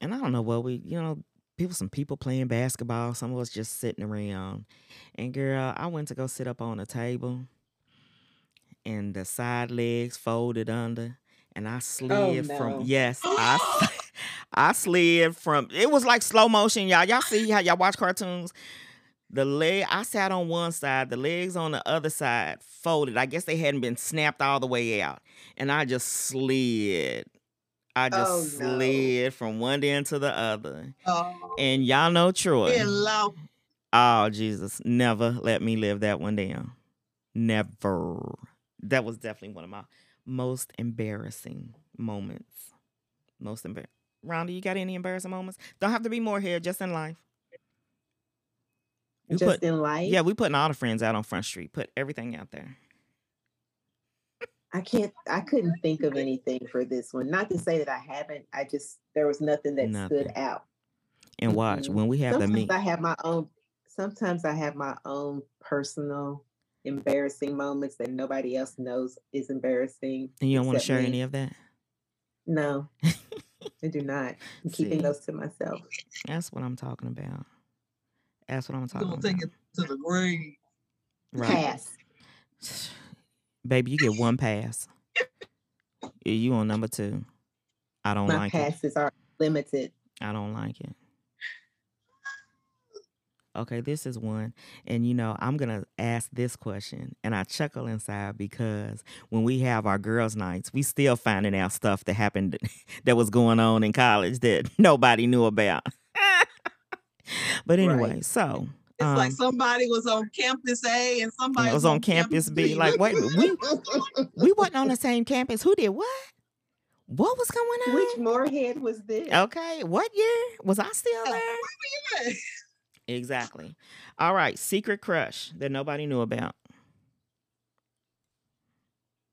[SPEAKER 2] And I don't know what we, you know, people, some people playing basketball, some of us just sitting around. And girl, I went to go sit up on a table, and the side legs folded under, and I oh, slid
[SPEAKER 3] no.
[SPEAKER 2] from yes, i i slid from. It was like slow motion, y'all. Y'all see how y'all watch cartoons. The leg, I sat on one side, the legs on the other side folded. I guess they hadn't been snapped all the way out, and I just slid. I oh, just
[SPEAKER 3] Oh, no.
[SPEAKER 2] slid from one end to the other.
[SPEAKER 4] Oh,
[SPEAKER 2] And y'all know Troy.
[SPEAKER 4] hello.
[SPEAKER 2] Oh, Jesus. Never let me live that one down. Never. That was definitely one of my most embarrassing moments. Most embarrassing. Rhonda, you got any embarrassing moments? Don't have to be more here, just in life. We
[SPEAKER 3] Just
[SPEAKER 2] put,
[SPEAKER 3] in life.
[SPEAKER 2] yeah, we putting all the friends out on Front Street. Put everything out there.
[SPEAKER 3] I can't I couldn't think of anything for this one. Not to say that I haven't. I just there was nothing that stood out.
[SPEAKER 2] And watch,
[SPEAKER 3] Mhm.
[SPEAKER 2] when we have the
[SPEAKER 3] Sometimes
[SPEAKER 2] meet.
[SPEAKER 3] I have my own sometimes I have my own personal embarrassing moments that nobody else knows is embarrassing.
[SPEAKER 2] And you don't want to share
[SPEAKER 3] me.
[SPEAKER 2] any of that?
[SPEAKER 3] No, I do not. I'm keeping
[SPEAKER 2] See?
[SPEAKER 3] those to myself.
[SPEAKER 2] That's what I'm talking about. That's what I'm
[SPEAKER 4] You're
[SPEAKER 2] talking
[SPEAKER 4] gonna
[SPEAKER 2] about.
[SPEAKER 4] take it to the grave.
[SPEAKER 2] Right.
[SPEAKER 3] Pass.
[SPEAKER 2] Baby, you get one pass. You on number two. I don't
[SPEAKER 3] My
[SPEAKER 2] like it.
[SPEAKER 3] passes are limited.
[SPEAKER 2] I don't like it. Okay, this is one. And you know, I'm going to ask this question. And I chuckle inside because when we have our girls' nights, we still finding out stuff that happened that was going on in college that nobody knew about. but anyway,
[SPEAKER 3] Right.
[SPEAKER 2] so
[SPEAKER 4] It's
[SPEAKER 2] um,
[SPEAKER 4] like somebody was on campus A and somebody
[SPEAKER 2] was on campus B. Like, wait we we wasn't on the same campus. Who did what? What was going on?
[SPEAKER 3] Which Morehead was this?
[SPEAKER 2] Okay, what year was I still there?
[SPEAKER 4] minute.
[SPEAKER 2] Exactly. All right, secret crush that nobody knew about.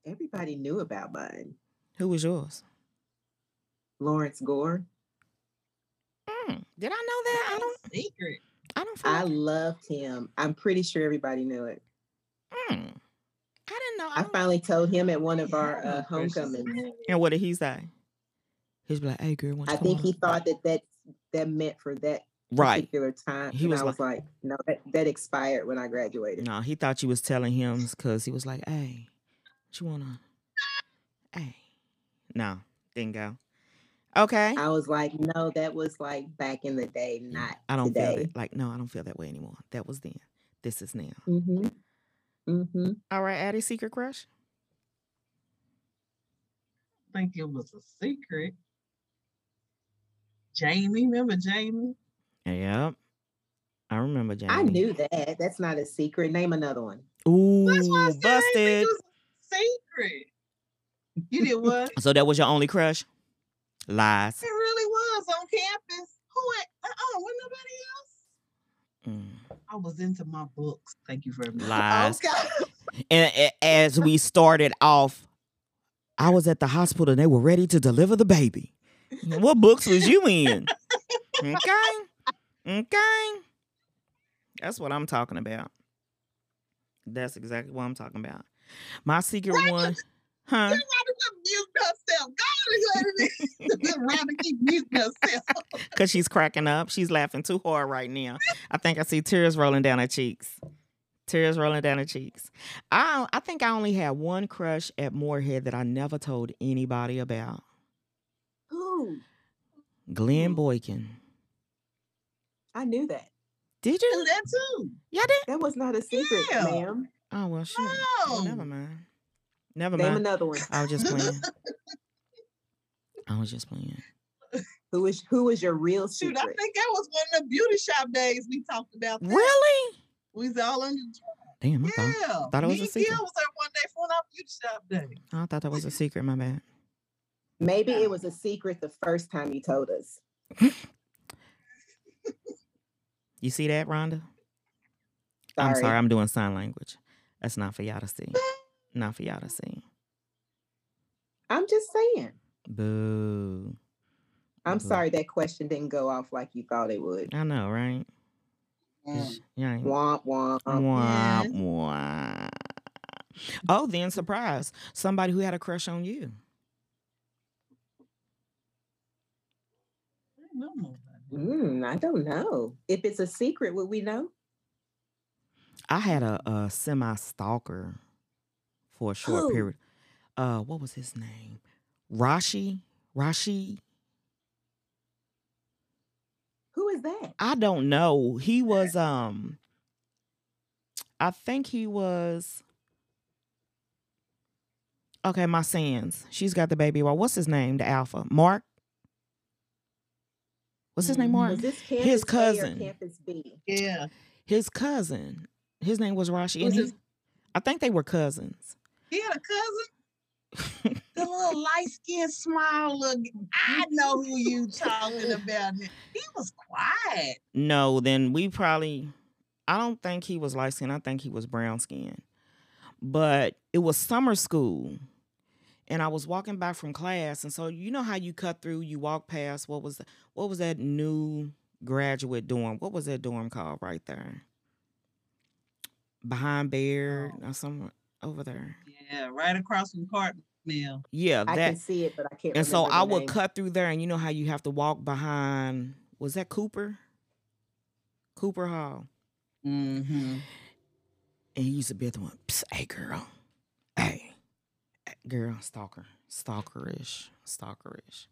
[SPEAKER 3] Everybody knew about mine.
[SPEAKER 2] Who was yours?
[SPEAKER 3] Lawrence Gore.
[SPEAKER 2] Mm, did I know that? I don't.
[SPEAKER 4] secret.
[SPEAKER 2] I don't. Feel
[SPEAKER 3] I
[SPEAKER 2] like-
[SPEAKER 3] loved him. I'm pretty sure everybody knew it.
[SPEAKER 2] Mm, I didn't know. I
[SPEAKER 3] I
[SPEAKER 2] don't-
[SPEAKER 3] finally told him at one of
[SPEAKER 4] Yeah,
[SPEAKER 3] our
[SPEAKER 4] I
[SPEAKER 3] uh, homecomings.
[SPEAKER 2] and what did he say? He's like, "Hey, girl,
[SPEAKER 3] I think
[SPEAKER 2] going
[SPEAKER 3] he thought that that that meant for that
[SPEAKER 2] right.
[SPEAKER 3] particular time.
[SPEAKER 2] He
[SPEAKER 3] and
[SPEAKER 2] was
[SPEAKER 3] I was like, no, that, that expired when I graduated.
[SPEAKER 2] No, he thought you was telling him because he was like, "Hey, what you wanna?" Hey, no, didn't go. Okay.
[SPEAKER 3] I was like, no, that was like back in the day, not
[SPEAKER 2] I don't feel
[SPEAKER 3] today.
[SPEAKER 2] that. Like, no, I don't feel that way anymore. That was then. This is now.
[SPEAKER 3] Mm-hmm. Mm-hmm.
[SPEAKER 2] All right, Addie, secret crush.
[SPEAKER 4] I think it was a secret. Jamie, remember Jamie?
[SPEAKER 2] Yep. I remember Jamie.
[SPEAKER 3] I knew that. That's not a secret. Name another one.
[SPEAKER 2] Ooh,
[SPEAKER 4] That's why I said I didn't think
[SPEAKER 2] busted.
[SPEAKER 4] It was a secret. You did what?
[SPEAKER 2] So that was your only crush? Lies.
[SPEAKER 4] It really was on campus. Who? at- Uh-uh, wasn't nobody else.
[SPEAKER 2] Mm,
[SPEAKER 4] I was into my books. Thank you very much.
[SPEAKER 2] lies.
[SPEAKER 3] Okay.
[SPEAKER 2] And a- as we started off, I was at the hospital and they were ready to deliver the baby. What books was you in? Okay. Okay. That's what I'm talking about. That's exactly what I'm talking about. My secret
[SPEAKER 4] Right,
[SPEAKER 2] one, huh?
[SPEAKER 4] Quit muting herself. God, rather keep muting herself.
[SPEAKER 2] Because she's cracking up. She's laughing too hard right now. I think I see tears rolling down her cheeks. Tears rolling down her cheeks. I I think I only had one crush at Morehead that I never told anybody about.
[SPEAKER 3] Who?
[SPEAKER 2] Glenn mm. Boykin.
[SPEAKER 3] I knew that.
[SPEAKER 2] Did you?
[SPEAKER 4] that too.
[SPEAKER 2] Yeah, did.
[SPEAKER 3] That was not a secret,
[SPEAKER 4] Yeah.
[SPEAKER 3] ma'am.
[SPEAKER 2] Oh well, sure.
[SPEAKER 4] No.
[SPEAKER 2] never mind. Never
[SPEAKER 3] Name
[SPEAKER 2] mind.
[SPEAKER 3] another one.
[SPEAKER 2] I was just playing. I was just playing.
[SPEAKER 3] Who is who is your real
[SPEAKER 4] Shoot, I think that was one of the beauty shop days we talked about. that.
[SPEAKER 2] Really?
[SPEAKER 4] We was all under.
[SPEAKER 2] Damn, I
[SPEAKER 4] Yeah.
[SPEAKER 2] thought it was
[SPEAKER 4] Me
[SPEAKER 2] a secret.
[SPEAKER 4] Gil was there one day for our beauty shop day.
[SPEAKER 2] I thought that was a secret. My bad.
[SPEAKER 3] Maybe it was a secret the first time you told us.
[SPEAKER 2] You see that, Rhonda? I'm
[SPEAKER 3] Sorry.
[SPEAKER 2] sorry, I'm doing sign language. That's not for y'all to see. Not for y'all to see.
[SPEAKER 3] I'm just saying.
[SPEAKER 2] Boo.
[SPEAKER 3] I'm
[SPEAKER 2] Boo.
[SPEAKER 3] sorry that question didn't go off like you thought it would.
[SPEAKER 2] I know, right?
[SPEAKER 4] Mm.
[SPEAKER 2] 'Cause You ain't
[SPEAKER 3] Womp womp.
[SPEAKER 2] Wah,
[SPEAKER 4] Yes.
[SPEAKER 2] Oh, then surprise. Somebody who had a crush on you.
[SPEAKER 4] I don't know.
[SPEAKER 3] Mm, I don't know. If it's a secret, would we know?
[SPEAKER 2] I had a, a semi stalker for a short
[SPEAKER 3] Who?
[SPEAKER 2] period. Uh, what was his name? Rashi? Rashi?
[SPEAKER 3] Who is that?
[SPEAKER 2] I don't know. He was um I think he was Okay, my sins. She's got the baby. Well, what's his name? The alpha. Mark? What's his name,
[SPEAKER 4] Mhm.
[SPEAKER 2] Mark?
[SPEAKER 3] Was this campus
[SPEAKER 2] His
[SPEAKER 3] A or
[SPEAKER 2] cousin.
[SPEAKER 3] campus B?
[SPEAKER 4] Yeah.
[SPEAKER 2] His cousin. His name was Rashi. And he,
[SPEAKER 4] his-
[SPEAKER 2] I think they were cousins.
[SPEAKER 4] He had a cousin. The little light skinned smile look. I know who you talking about. He was quiet.
[SPEAKER 2] No, then we probably I don't think he was light skinned. I think he was brown skinned. But it was summer school. And I was walking back from class. And so you know how you cut through, you walk past what was the, what was that new graduate dorm? What was that dorm called right there? Behind Baird oh. or somewhere over there.
[SPEAKER 4] Yeah, right across from Carton Mill.
[SPEAKER 2] Yeah,
[SPEAKER 3] I
[SPEAKER 2] that
[SPEAKER 3] can see it, but I can't.
[SPEAKER 2] and so
[SPEAKER 3] remember
[SPEAKER 2] I
[SPEAKER 3] the
[SPEAKER 2] would
[SPEAKER 3] name.
[SPEAKER 2] cut through there and you know how you have to walk behind was that Cooper? Cooper Hall.
[SPEAKER 4] Mm-hmm.
[SPEAKER 2] And he used to be the one, hey girl, hey, hey, girl, stalker, stalkerish, stalkerish.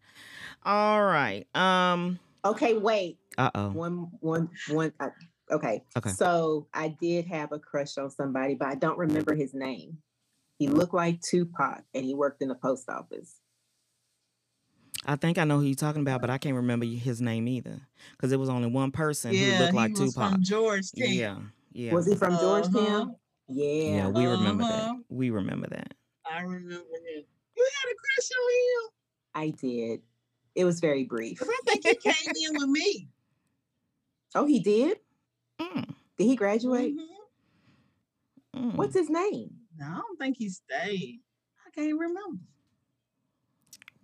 [SPEAKER 2] All right. Um.
[SPEAKER 3] Okay, wait.
[SPEAKER 2] Uh oh.
[SPEAKER 3] One, one, one. Uh, okay.
[SPEAKER 2] Okay.
[SPEAKER 3] So I did have a crush on somebody, but I don't remember his name. He looked like Tupac, and he worked in the post office.
[SPEAKER 2] I think I know who you're talking about, but I can't remember his name either, because it was only one person
[SPEAKER 4] Yeah,
[SPEAKER 2] who looked like
[SPEAKER 4] he was
[SPEAKER 2] Tupac.
[SPEAKER 4] from Georgetown.
[SPEAKER 2] Yeah. Yeah.
[SPEAKER 3] Was he from Georgetown?
[SPEAKER 4] Uh-huh.
[SPEAKER 3] Yeah.
[SPEAKER 2] yeah, we remember
[SPEAKER 4] Uh-huh.
[SPEAKER 2] that. We remember that.
[SPEAKER 4] I remember him. You had a crush on him?
[SPEAKER 3] I did. It was very brief.
[SPEAKER 4] I think he came in with me.
[SPEAKER 3] Oh, he did?
[SPEAKER 2] Mm,
[SPEAKER 3] Did he graduate?
[SPEAKER 4] Mhm.
[SPEAKER 2] mm.
[SPEAKER 3] What's his name?
[SPEAKER 4] No, I don't think he stayed. I can't remember.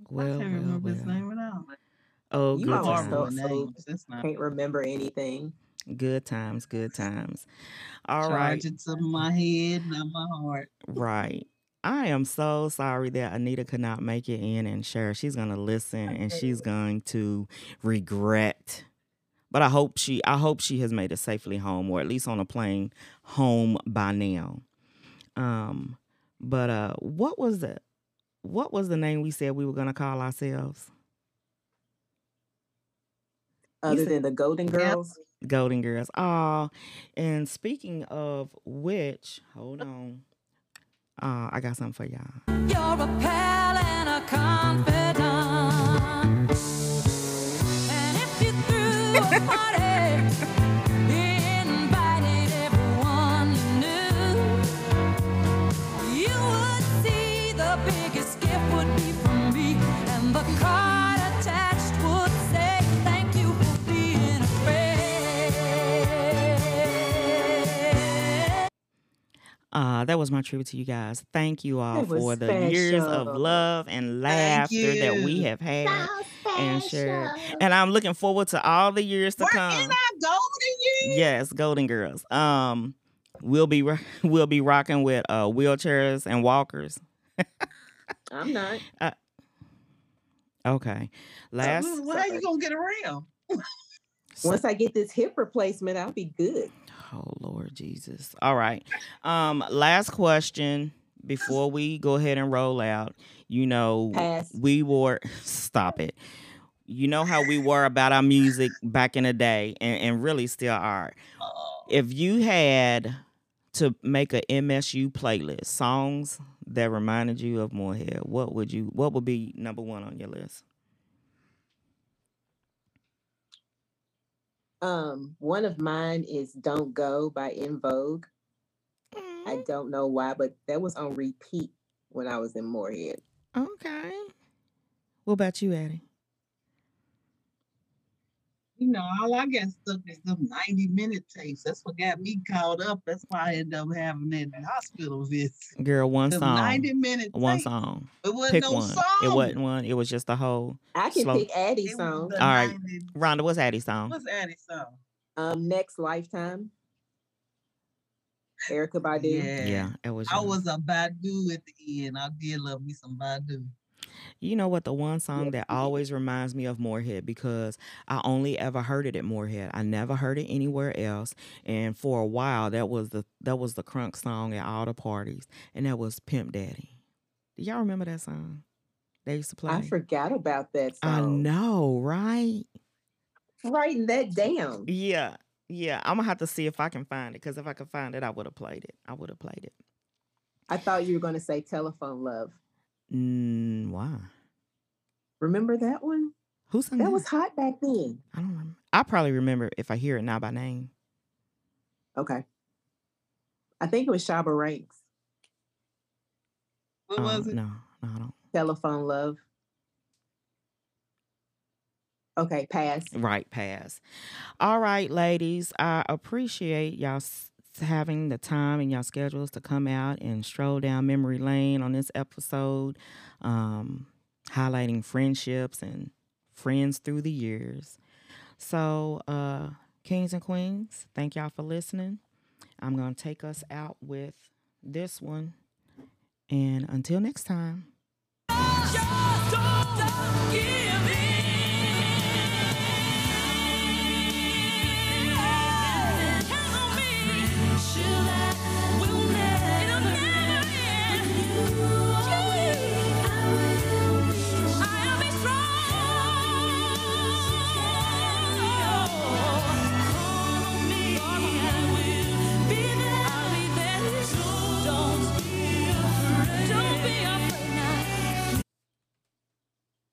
[SPEAKER 2] well,
[SPEAKER 4] I can't
[SPEAKER 2] well,
[SPEAKER 4] remember his name at all.
[SPEAKER 2] Oh,
[SPEAKER 3] You
[SPEAKER 2] good
[SPEAKER 3] always
[SPEAKER 2] times.
[SPEAKER 3] thought- so-
[SPEAKER 4] names. That's not
[SPEAKER 3] Can't remember anything.
[SPEAKER 2] Good times. Good times. All
[SPEAKER 4] charge
[SPEAKER 2] right.
[SPEAKER 4] it to my head, not my heart.
[SPEAKER 2] Right. I am so sorry that Anita could not make it in and share. She's gonna listen and she's going to regret. But I hope she I hope she has made it safely home or at least on a plane home by now. Um but uh what was the what was the name we said we were gonna call ourselves?
[SPEAKER 3] Other
[SPEAKER 2] said-
[SPEAKER 3] than the Golden Girls.
[SPEAKER 2] Golden Girls. Oh, and speaking of which, hold on. Uh, I got something for y'all. Uh, that was my tribute to you guys. Thank you all for the years of love and laughter that we have had and shared. And I'm looking forward to all the years to
[SPEAKER 4] We're
[SPEAKER 2] come.
[SPEAKER 4] in our golden years.
[SPEAKER 2] Yes, Golden Girls. Um, we'll be ro- we'll be rocking with uh wheelchairs and walkers.
[SPEAKER 3] I'm not.
[SPEAKER 2] Okay. Last
[SPEAKER 4] So, well, how you gonna get around?
[SPEAKER 3] Once I get this hip replacement, I'll be good.
[SPEAKER 2] Oh Lord Jesus. All right. Um, last question before we go ahead and roll out. You know,
[SPEAKER 3] Pass.
[SPEAKER 2] we were stop it. You know how we were about our music back in the day and, and really still are. If you had to make a MSU playlist, songs that reminded you of Morehead, what would you what would be number one on your list?
[SPEAKER 3] Um, one of mine is "Don't Go" by En Vogue. I don't know why, but that was on repeat when I was in Morehead.
[SPEAKER 2] Okay. What about you, Addie?
[SPEAKER 4] You know, all I got stuck is them 90 minute tapes. That's what got me caught up. That's why I ended up having that hospital visit.
[SPEAKER 2] Girl, one
[SPEAKER 4] Them
[SPEAKER 2] song.
[SPEAKER 4] 90 minute
[SPEAKER 2] One
[SPEAKER 4] tapes.
[SPEAKER 2] song.
[SPEAKER 4] It wasn't
[SPEAKER 2] Pick
[SPEAKER 4] no
[SPEAKER 2] one.
[SPEAKER 4] song.
[SPEAKER 2] It wasn't one. It was just a whole.
[SPEAKER 3] I can
[SPEAKER 2] Slow-
[SPEAKER 3] pick Addie's song.
[SPEAKER 2] All right.
[SPEAKER 4] 90
[SPEAKER 2] Rhonda, what's Addie's song?
[SPEAKER 4] What's Addie's song?
[SPEAKER 3] Um, Next Lifetime. Erykah Badu.
[SPEAKER 4] Yeah.
[SPEAKER 2] Yeah, it was.
[SPEAKER 4] I was a Badu at the end. I did love me some Badu.
[SPEAKER 2] You know what? The one song that always reminds me of Morehead because I only ever heard it at Morehead. I never heard it anywhere else. And for a while, that was the that was the crunk song at all the parties, and that was Pimp Daddy. Do y'all remember that song? They used to play.
[SPEAKER 3] I forgot about that song.
[SPEAKER 2] I know, right?
[SPEAKER 3] Writing that down.
[SPEAKER 2] Yeah, yeah. I'm gonna have to see if I can find it because if I could find it, I would have played it. I would have played it.
[SPEAKER 3] I thought you were going to say Telephone Love.
[SPEAKER 2] Mm, why?
[SPEAKER 3] Remember that one?
[SPEAKER 2] Who sang
[SPEAKER 3] That was hot back then.
[SPEAKER 2] I don't remember. I probably remember if I hear it now by name.
[SPEAKER 3] Okay. I think it was Shabba Ranks.
[SPEAKER 4] What
[SPEAKER 2] Um,
[SPEAKER 4] was it?
[SPEAKER 2] No, no, I don't.
[SPEAKER 3] Telephone Love. Okay, pass.
[SPEAKER 2] Right, pass. All right, ladies. I appreciate y'all s- having the time in y'all schedules to come out and stroll down memory lane on this episode, um, highlighting friendships and friends through the years. So, uh, kings and queens, thank y'all for listening. I'm going to take us out with this one. And until next time.